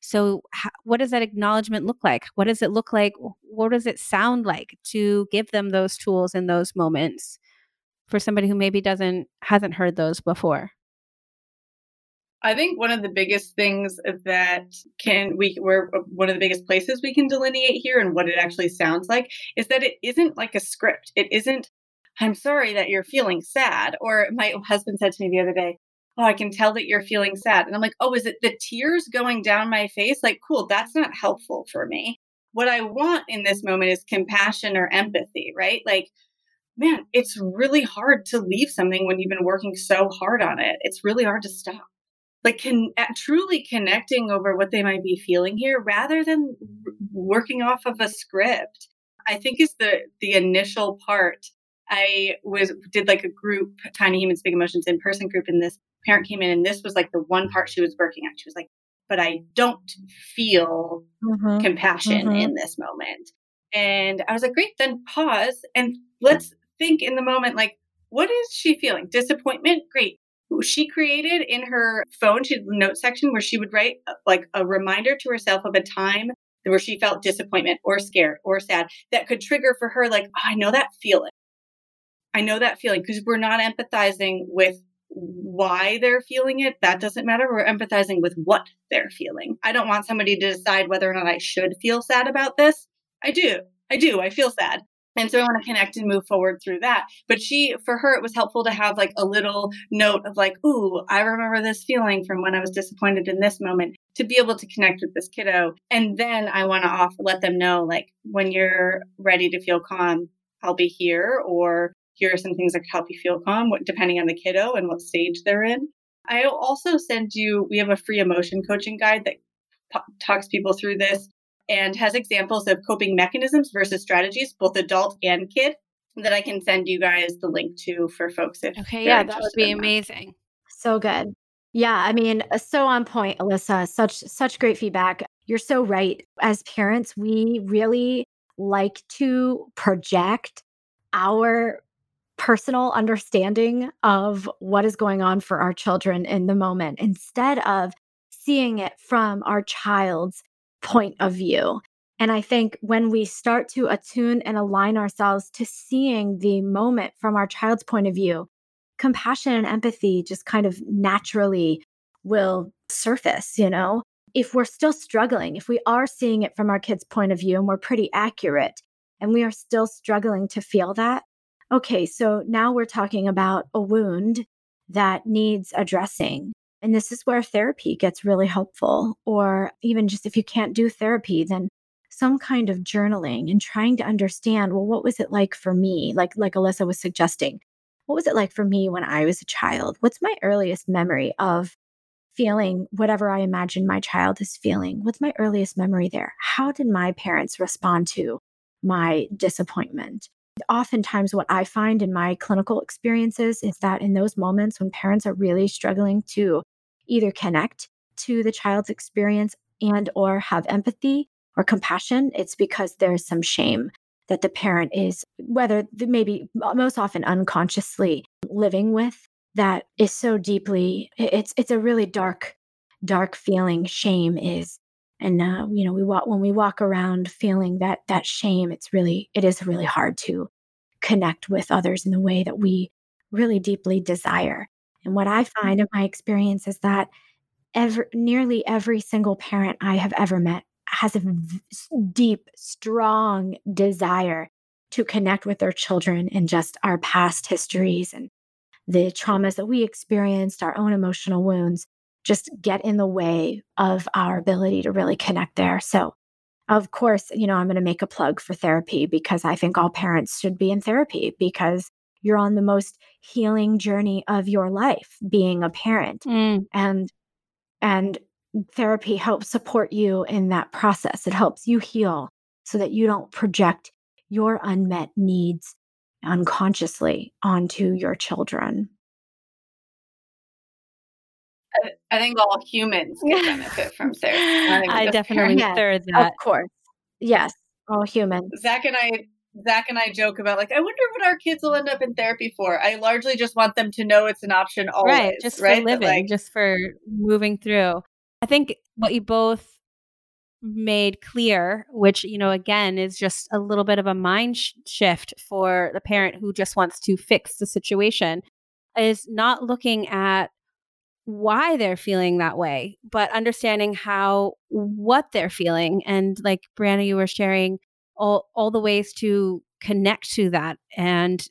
so what does that acknowledgement look like? What does it look like? What does it sound like to give them those tools in those moments for somebody who maybe doesn't, hasn't heard those before? I think one of the biggest things that can we where uh, one of the biggest places we can delineate here and what it actually sounds like is that it isn't like a script. It isn't I'm sorry that you're feeling sad or my husband said to me the other day, "Oh, I can tell that you're feeling sad." And I'm like, "Oh, is it the tears going down my face?" Like, "Cool, that's not helpful for me." What I want in this moment is compassion or empathy, right? Like man, it's really hard to leave something when you've been working so hard on it. It's really hard to stop like can truly connecting over what they might be feeling here rather than working off of a script i think is the the initial part. I was did like a group tiny humans big emotions in person group and this parent came in and this was like the one part she was working on. She was like but i don't feel mm-hmm. compassion mm-hmm. in this moment. And i was like great then pause and let's think in the moment like what is she feeling? Disappointment? Great she created in her phone, she had a note section where she would write uh, like a reminder to herself of a time where she felt disappointment or scared or sad that could trigger for her, like, oh, I know that feeling. I know that feeling because we're not empathizing with why they're feeling it. That doesn't matter. We're empathizing with what they're feeling. I don't want somebody to decide whether or not I should feel sad about this. I do. I do. I feel sad. And so I want to connect and move forward through that. But she, for her, it was helpful to have like a little note of like, ooh, I remember this feeling from when I was disappointed in this moment to be able to connect with this kiddo. And then I want to off let them know like when you're ready to feel calm, I'll be here or here are some things that can help you feel calm, depending on the kiddo and what stage they're in. I'll also send you, we have a free emotion coaching guide that talks people through this and has examples of coping mechanisms versus strategies, both adult and kid, that I can send you guys the link to for folks if Okay, yeah, that would be amazing. So good. Yeah, I mean, uh, so on point, Alyssa. Such such great feedback. You're so right. As parents, we really like to project our personal understanding of what is going on for our children in the moment instead of seeing it from our child's point of view. And I think when we start to attune and align ourselves to seeing the moment from our child's point of view, compassion and empathy just kind of naturally will surface, you know? If we're still struggling, if we are seeing it from our kids' point of view and we're pretty accurate and we are still struggling to feel that, okay, so now we're talking about a wound that needs addressing. And this is where therapy gets really helpful. Or even just if you can't do therapy, then some kind of journaling and trying to understand, well, what was it like for me? Like like Alyssa was suggesting. What was it like for me when I was a child? What's my earliest memory of feeling whatever I imagine my child is feeling? What's my earliest memory there? How did my parents respond to my disappointment? Oftentimes, what I find in my clinical experiences is that in those moments when parents are really struggling to either connect to the child's experience and or have empathy or compassion, it's because there's some shame that the parent is whether maybe most often unconsciously living with that is so deeply it's it's a really dark dark feeling. Shame is and uh, you know we walk when we walk around feeling that that shame it's really it is really hard to connect with others in the way that we really deeply desire and what i mm-hmm. find in my experience is that ever nearly every single parent i have ever met has a v- deep strong desire to connect with their children and just our past histories and the traumas that we experienced our own emotional wounds just get in the way of our ability to really connect there. So, of course, you know, I'm going to make a plug for therapy because I think all parents should be in therapy because you're on the most healing journey of your life being a parent. Mm. And and therapy helps support you in that process. It helps you heal so that you don't project your unmet needs unconsciously onto your children. I, I think all humans can benefit from therapy. I definitely Yes, third Of course. Yes, all humans. Zach and I Zach and I joke about like I wonder what our kids will end up in therapy for. I largely just want them to know it's an option always. right just right? for That, living like, just for moving through i think what you both made clear which you know again is just a little bit of a mind sh- shift for the parent who just wants to fix the situation is not looking at why they're feeling that way but understanding how what they're feeling and like brianna you were sharing all all the ways to connect to that and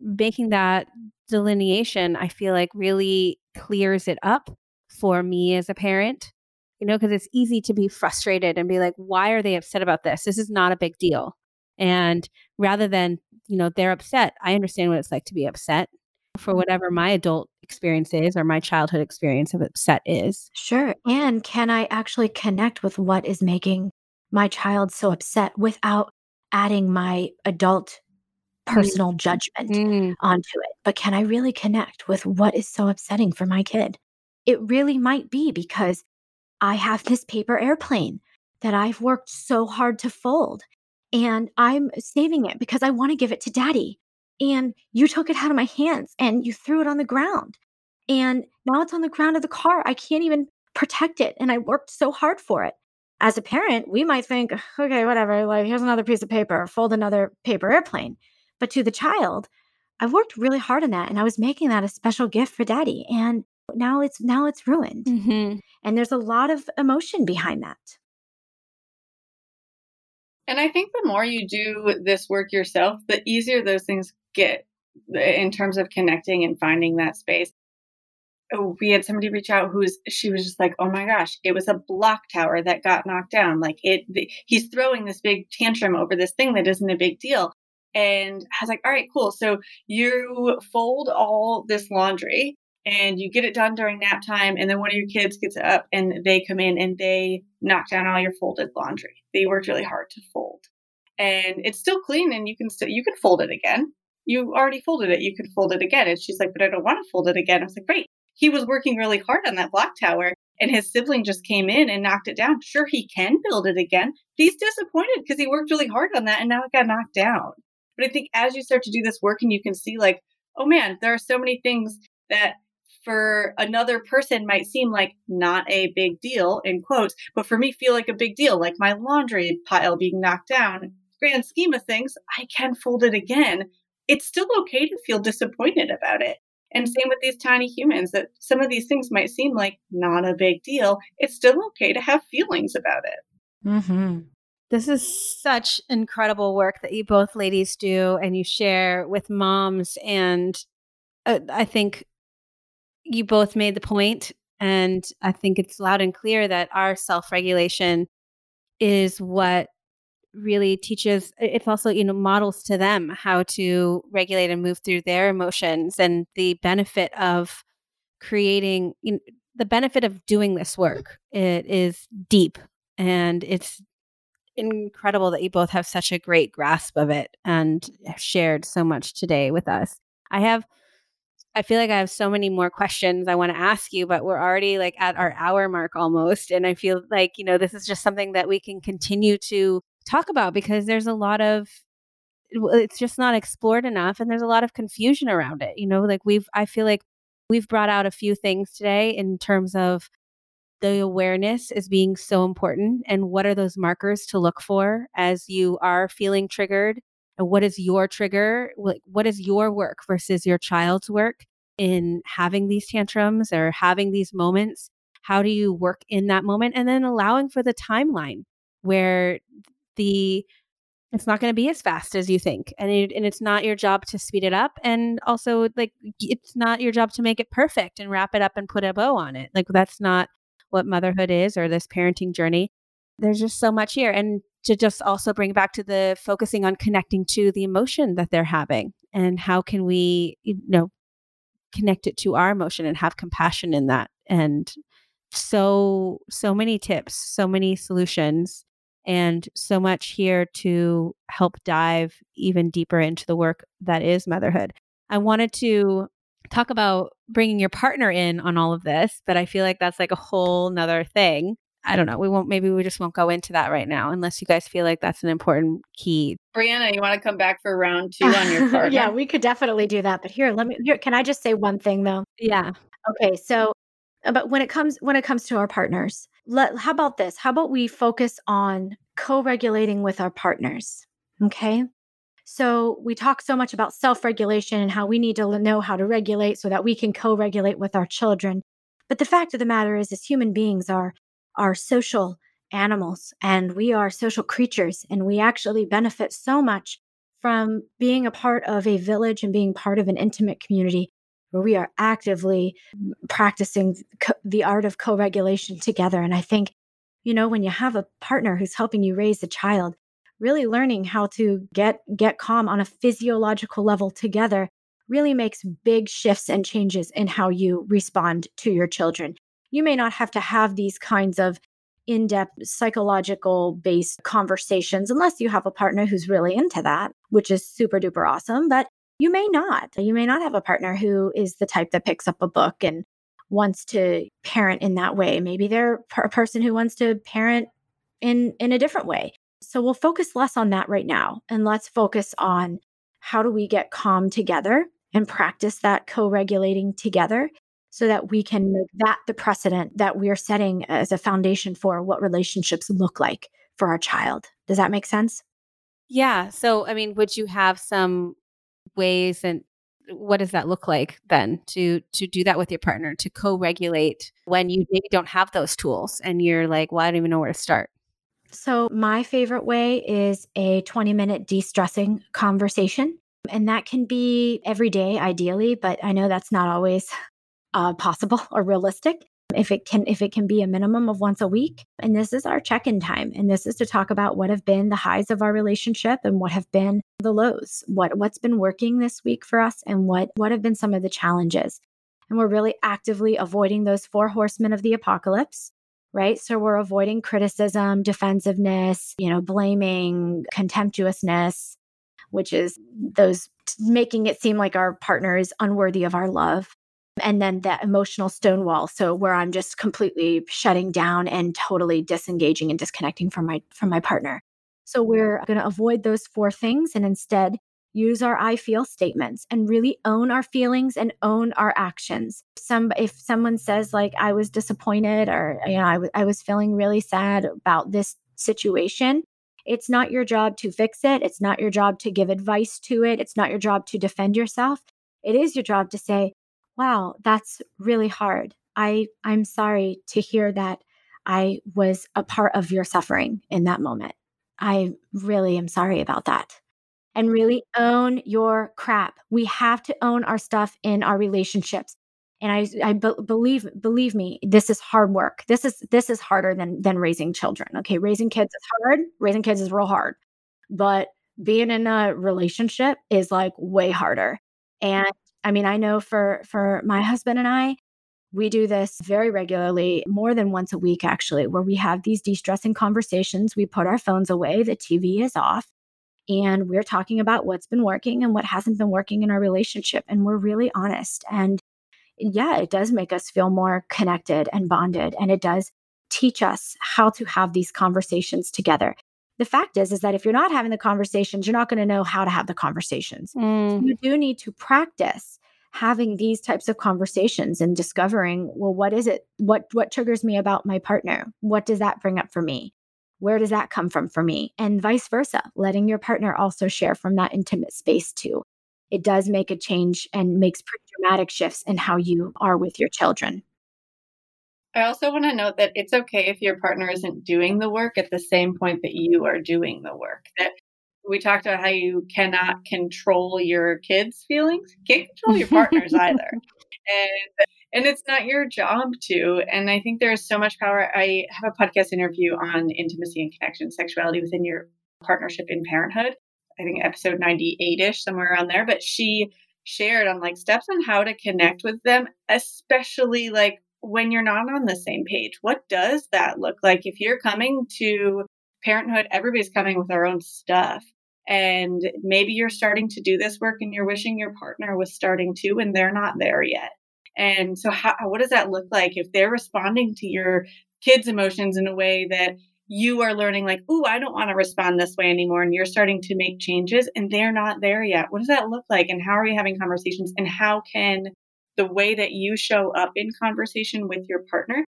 making that delineation, I feel like really clears it up for me as a parent, you know, because it's easy to be frustrated and be like, why are they upset about this? This is not a big deal. And rather than, you know, they're upset, I understand what it's like to be upset for mm-hmm. whatever my adult experience is or my childhood experience of upset is. Sure. And can I actually connect with what is making my child so upset without adding my adult personal judgment Mm. onto it? But can I really connect with what is so upsetting for my kid? It really might be because I have this paper airplane that I've worked so hard to fold and I'm saving it because I want to give it to daddy. And you took it out of my hands and you threw it on the ground. And now it's on the ground of the car. I can't even protect it. And I worked so hard for it. As a parent, we might think, okay, whatever, like here's another piece of paper, fold another paper airplane. But to the child, I've worked really hard on that and I was making that a special gift for daddy. And now it's now it's ruined. Mm-hmm. And there's a lot of emotion behind that. And I think the more you do this work yourself, the easier those things get in terms of connecting and finding that space. We had somebody reach out who's she was just like, "Oh my gosh, it was a block tower that got knocked down. Like it, he's throwing this big tantrum over this thing that isn't a big deal." And I was like, "All right, cool. So you fold all this laundry and you get it done during nap time, and then one of your kids gets up and they come in and they knock down all your folded laundry. They worked really hard to fold, and it's still clean, and you can still you can fold it again. You already folded it. You could fold it again." And she's like, "But I don't want to fold it again." I was like, "Great." He was working really hard on that block tower, and his sibling just came in and knocked it down. Sure, he can build it again. He's disappointed because he worked really hard on that, and now it got knocked down. But I think as you start to do this work and you can see, like, oh man, there are so many things that for another person might seem like not a big deal in quotes, but for me feel like a big deal, like my laundry pile being knocked down. Grand scheme of things, I can fold it again. It's still okay to feel disappointed about it. And same with these tiny humans, that some of these things might seem like not a big deal. It's still okay to have feelings about it. Mm-hmm. This is such incredible work that you both ladies do and you share with moms. And uh, I think you both made the point, and I think it's loud and clear that our self regulation is what really teaches it's also you know models to them how to regulate and move through their emotions and the benefit of creating you know, the benefit of doing this work it is deep and it's incredible that you both have such a great grasp of it and shared so much today with us i have I feel like I have so many more questions I want to ask you, but we're already like at our hour mark almost. And I feel like, you know, this is just something that we can continue to talk about because there's a lot of, it's just not explored enough and there's a lot of confusion around it. You know, like we've, I feel like we've brought out a few things today in terms of the awareness is being so important and what are those markers to look for as you are feeling triggered And what is your trigger like what is your work versus your child's work in having these tantrums or having these moments how do you work in that moment and then allowing for the timeline where the it's not going to be as fast as you think and it, and it's not your job to speed it up and also like it's not your job to make it perfect and wrap it up and put a bow on it like that's not what motherhood is or this parenting journey. There's just so much here and to just also bring back to the focusing on connecting to the emotion that they're having and how can we you know connect it to our emotion and have compassion in that and so so many tips so many solutions and so much here to help dive even deeper into the work that is motherhood i wanted to talk about bringing your partner in on all of this but i feel like that's like a whole nother thing I don't know. We won't, maybe we just won't go into that right now unless you guys feel like that's an important key. Brianna, you want to come back for round two on your partner? yeah, we could definitely do that. But here, let me, here, can I just say one thing though? Yeah. Okay. So, but when it comes, when it comes to our partners, let, how about this? How about we focus on co regulating with our partners? Okay. So we talk so much about self regulation and how we need to know how to regulate so that we can co regulate with our children. But the fact of the matter is, as human beings are are social animals and we are social creatures and we actually benefit so much from being a part of a village and being part of an intimate community where we are actively practicing co- the art of co-regulation together and i think you know when you have a partner who's helping you raise a child really learning how to get get calm on a physiological level together really makes big shifts and changes in how you respond to your children you may not have to have these kinds of in depth psychological based conversations unless you have a partner who's really into that, which is super duper awesome. But you may not. You may not have a partner who is the type that picks up a book and wants to parent in that way. Maybe they're a person who wants to parent in in a different way. So we'll focus less on that right now and let's focus on how do we get calm together and practice that co-regulating together so that we can make that the precedent that we're setting as a foundation for what relationships look like for our child. Does that make sense? Yeah. So, I mean, would you have some ways and what does that look like then to to do that with your partner to co-regulate when you maybe don't have those tools and you're like, well, I don't even know where to start. So, my favorite way is a 20 minute de stressing conversation. And that can be every day, ideally, but I know that's not always uh, possible or realistic if it can if it can be a minimum of once a week. And this is our check-in time and this is to talk about what have been the highs of our relationship and what have been the lows what what's been working this week for us and what what have been some of the challenges. And we're really actively avoiding those four horsemen of the apocalypse right? So we're avoiding criticism defensiveness you know blaming contemptuousness which is those making it seem like our partner is unworthy of our love and then that emotional stonewall so where i'm just completely shutting down and totally disengaging and disconnecting from my from my partner so we're going to avoid those four things and instead use our I feel statements and really own our feelings and own our actions. Some if someone says like I was disappointed or you know I, w- I was feeling really sad about this situation, it's not your job to fix it. It's not your job to give advice to it. It's not your job to defend yourself. It is your job to say, "Wow, that's really hard. I I'm sorry to hear that I was a part of your suffering in that moment. I really am sorry about that." And really own your crap. We have to own our stuff in our relationships. And I, I be- believe, believe me, this is hard work. This is this is harder than than raising children. Okay, raising kids is hard. Raising kids is real hard, but being in a relationship is like way harder. And I mean, I know for for my husband and I, we do this very regularly, more than once a week actually, where we have these de-stressing conversations. We put our phones away, the TV is off, and we're talking about what's been working and what hasn't been working in our relationship. And we're really honest. And yeah, it does make us feel more connected and bonded. And it does teach us how to have these conversations together. The fact is, is that if you're not having the conversations, you're not going to know how to have the conversations. So mm. you do need to practice having these types of conversations and discovering, well, what is it? What what triggers me about my partner? What does that bring up for me? Where does that come from for me? And vice versa, letting your partner also share from that intimate space too. It does make a change and makes pretty dramatic shifts in how you are with your children. I also want to note that it's okay if your partner isn't doing the work at the same point that you are doing the work. That we talked about how you cannot control your kids' feelings. You can't control your partner's either. And and it's not your job to. And I think there's so much power. I have a podcast interview on intimacy and connection, sexuality within your partnership in parenthood. I think episode 98 ish, somewhere around there. But she shared on like steps on how to connect with them, especially like when you're not on the same page. What does that look like? If you're coming to parenthood, everybody's coming with their own stuff. And maybe you're starting to do this work and you're wishing your partner was starting to, and they're not there yet. And so, how, what does that look like if they're responding to your kids' emotions in a way that you are learning, like, ooh, I don't want to respond this way anymore, and you're starting to make changes and they're not there yet? What does that look like? And how are you having conversations? And how can the way that you show up in conversation with your partner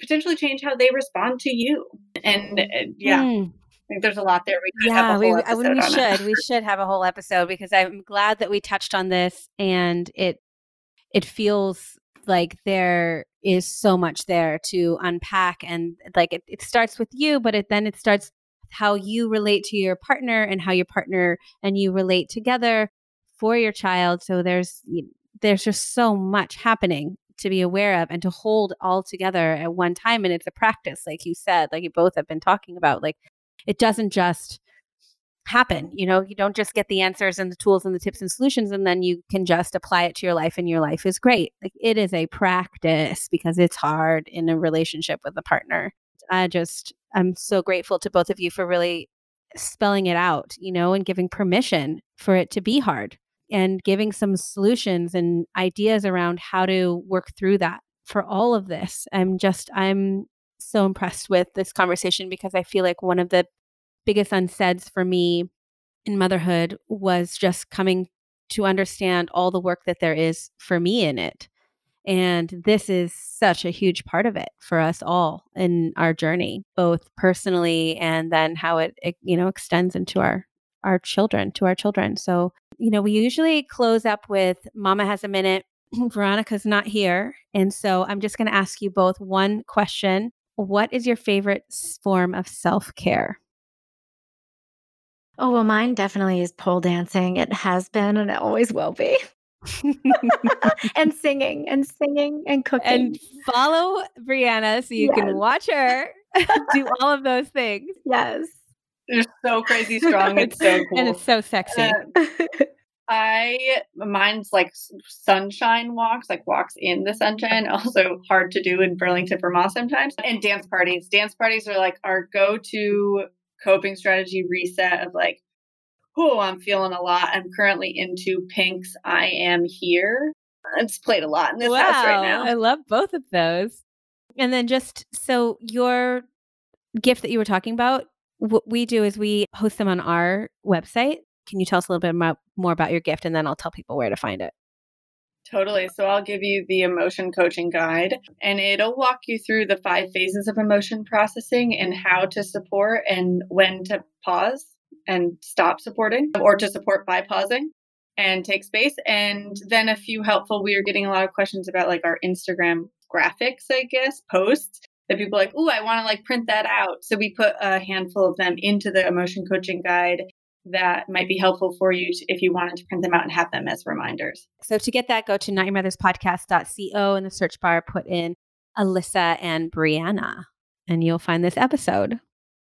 potentially change how they respond to you? And uh, yeah. Mm. I think there's a lot there. We yeah, have a we, whole episode we should. We should have a whole episode because I'm glad that we touched on this and it it feels like there is so much there to unpack and like it, it starts with you, but it then it starts how you relate to your partner and how your partner and you relate together for your child. So there's there's just so much happening to be aware of and to hold all together at one time. And it's a practice, like you said, like you both have been talking about. Like it doesn't just happen. You know, you don't just get the answers and the tools and the tips and solutions and then you can just apply it to your life and your life is great. Like it is a practice because it's hard in a relationship with a partner. I just I'm so grateful to both of you for really spelling it out, you know, and giving permission for it to be hard and giving some solutions and ideas around how to work through that for all of this. I'm just I'm so impressed with this conversation because I feel like one of the biggest unsaids for me in motherhood was just coming to understand all the work that there is for me in it. And this is such a huge part of it for us all in our journey, both personally and then how it, it you know extends into our our children, to our children. So, you know, we usually close up with Mama has a minute. Veronica's not here. And so I'm just going to ask you both one question. What is your favorite form of self care? Oh, well, mine definitely is pole dancing. It has been and it always will be. and singing and singing and cooking. And follow Brianna so you Yes. can watch her do all of those things. Yes. They're so crazy strong. It's so cool. And it's so sexy. Uh, I mine's like sunshine walks, like walks in the sunshine. Also hard to do in Burlington, Vermont sometimes. And dance parties. Dance parties are like our go-to coping strategy reset of like, oh, I'm feeling a lot. I'm currently into Pink's "I Am Here." It's played a lot in this house right now. I love both of those. And then just so your gift that you were talking about, what we do is we host them on our website. Can you tell us a little bit mo- more about your gift, and then I'll tell people where to find it. Totally. So I'll give you the emotion coaching guide and it'll walk you through the five phases of emotion processing and how to support and when to pause and stop supporting or to support by pausing and take space. And then a few helpful, we are getting a lot of questions about like our Instagram graphics, I guess, posts that people like, oh, I want to like print that out. So we put a handful of them into the emotion coaching guide that might be helpful for you to, if you wanted to print them out and have them as reminders. So to get that, go to notyourmotherspodcast.co in the search bar, put in Alyssa and Brianna, and you'll find this episode.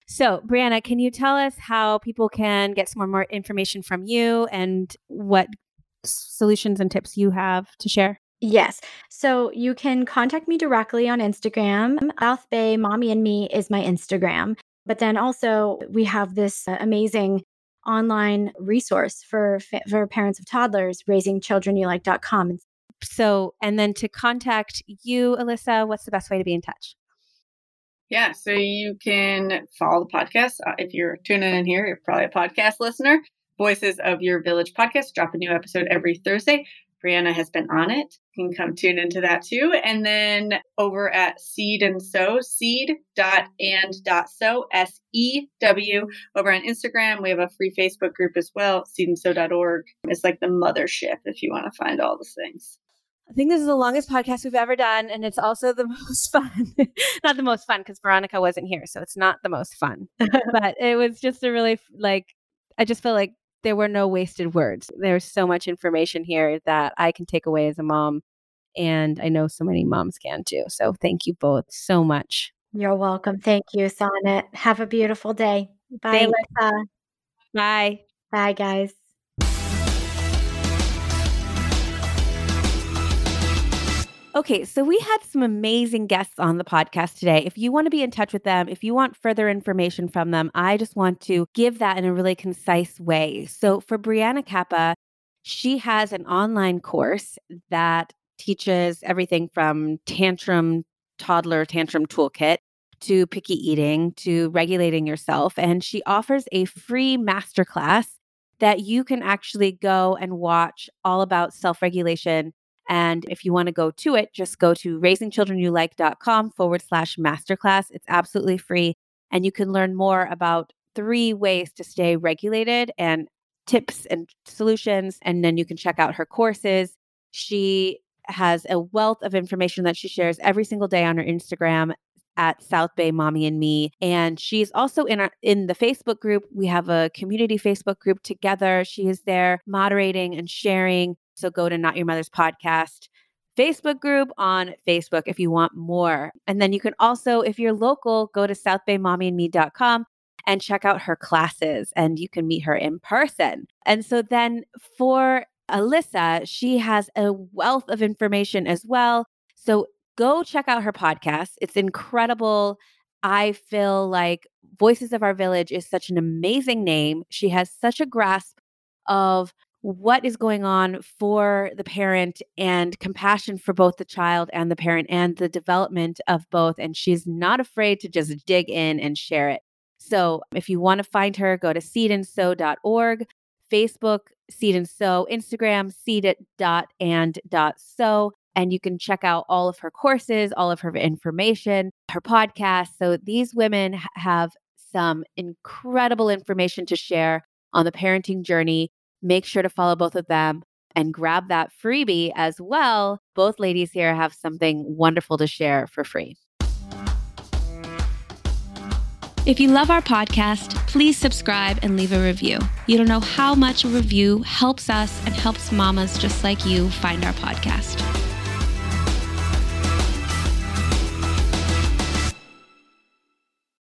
So, Brianna, can you tell us how people can get some more information from you and what solutions and tips you have to share? Yes. So you can contact me directly on Instagram. South Bay Mommy and Me is my Instagram. But then also, we have this uh, amazing online resource for for parents of toddlers raisingchildrenyouLike.com. So, and then to contact you, Alyssa, what's the best way to be in touch? Yeah, so you can follow the podcast. Uh, if you're tuning in here, you're probably a podcast listener. Voices of Your Village podcast drop a new episode every Thursday. Brianna has been on it. You can come tune into that too. And then over at Seed and Sew, seed dot and dot sew, S E W. Over on Instagram, we have a free Facebook group as well, seedandsew.org. It's like the mothership if you want to find all the things. I think this is the longest podcast we've ever done, and it's also the most fun. not the most fun because Veronica wasn't here, so it's not the most fun. but it was just a really like I just feel like there were no wasted words. There's so much information here that I can take away as a mom. And I know so many moms can too. So thank you both so much. You're welcome. Thank you, Sonnet. Have a beautiful day. Bye. Bye. Bye, guys. Okay, so we had some amazing guests on the podcast today. If you want to be in touch with them, if you want further information from them, I just want to give that in a really concise way. So for Brianna Kappa, she has an online course that teaches everything from tantrum, toddler tantrum toolkit to picky eating to regulating yourself. And she offers a free masterclass that you can actually go and watch all about self regulation and if you want to go to it, just go to raisingchildrenyouLike.com forward slash masterclass. It's absolutely free. And you can learn more about three ways to stay regulated and tips and solutions. And then you can check out her courses. She has a wealth of information that she shares every single day on her Instagram at South Bay Mommy and Me. And she's also in our, in the Facebook group. We have a community Facebook group together. She is there moderating and sharing so go to Not Your Mother's Podcast Facebook group on Facebook if you want more. And then you can also, if you're local, go to southbaymommyandme.com and check out her classes and you can meet her in person. And so then for Alyssa, she has a wealth of information as well. So go check out her podcast. It's incredible. I feel like Voices of Our Village is such an amazing name. She has such a grasp of what is going on for the parent and compassion for both the child and the parent and the development of both. And she's not afraid to just dig in and share it. So if you want to find her, go to seedandsew.org, Facebook, Seed and Sew, Instagram, seed and seed.and.sew. And you can check out all of her courses, all of her information, her podcast. So these women have some incredible information to share on the parenting journey make sure to follow both of them and grab that freebie as well. Both ladies here have something wonderful to share for free. If you love our podcast, please subscribe and leave a review. You don't know how much a review helps us and helps mamas just like you find our podcast.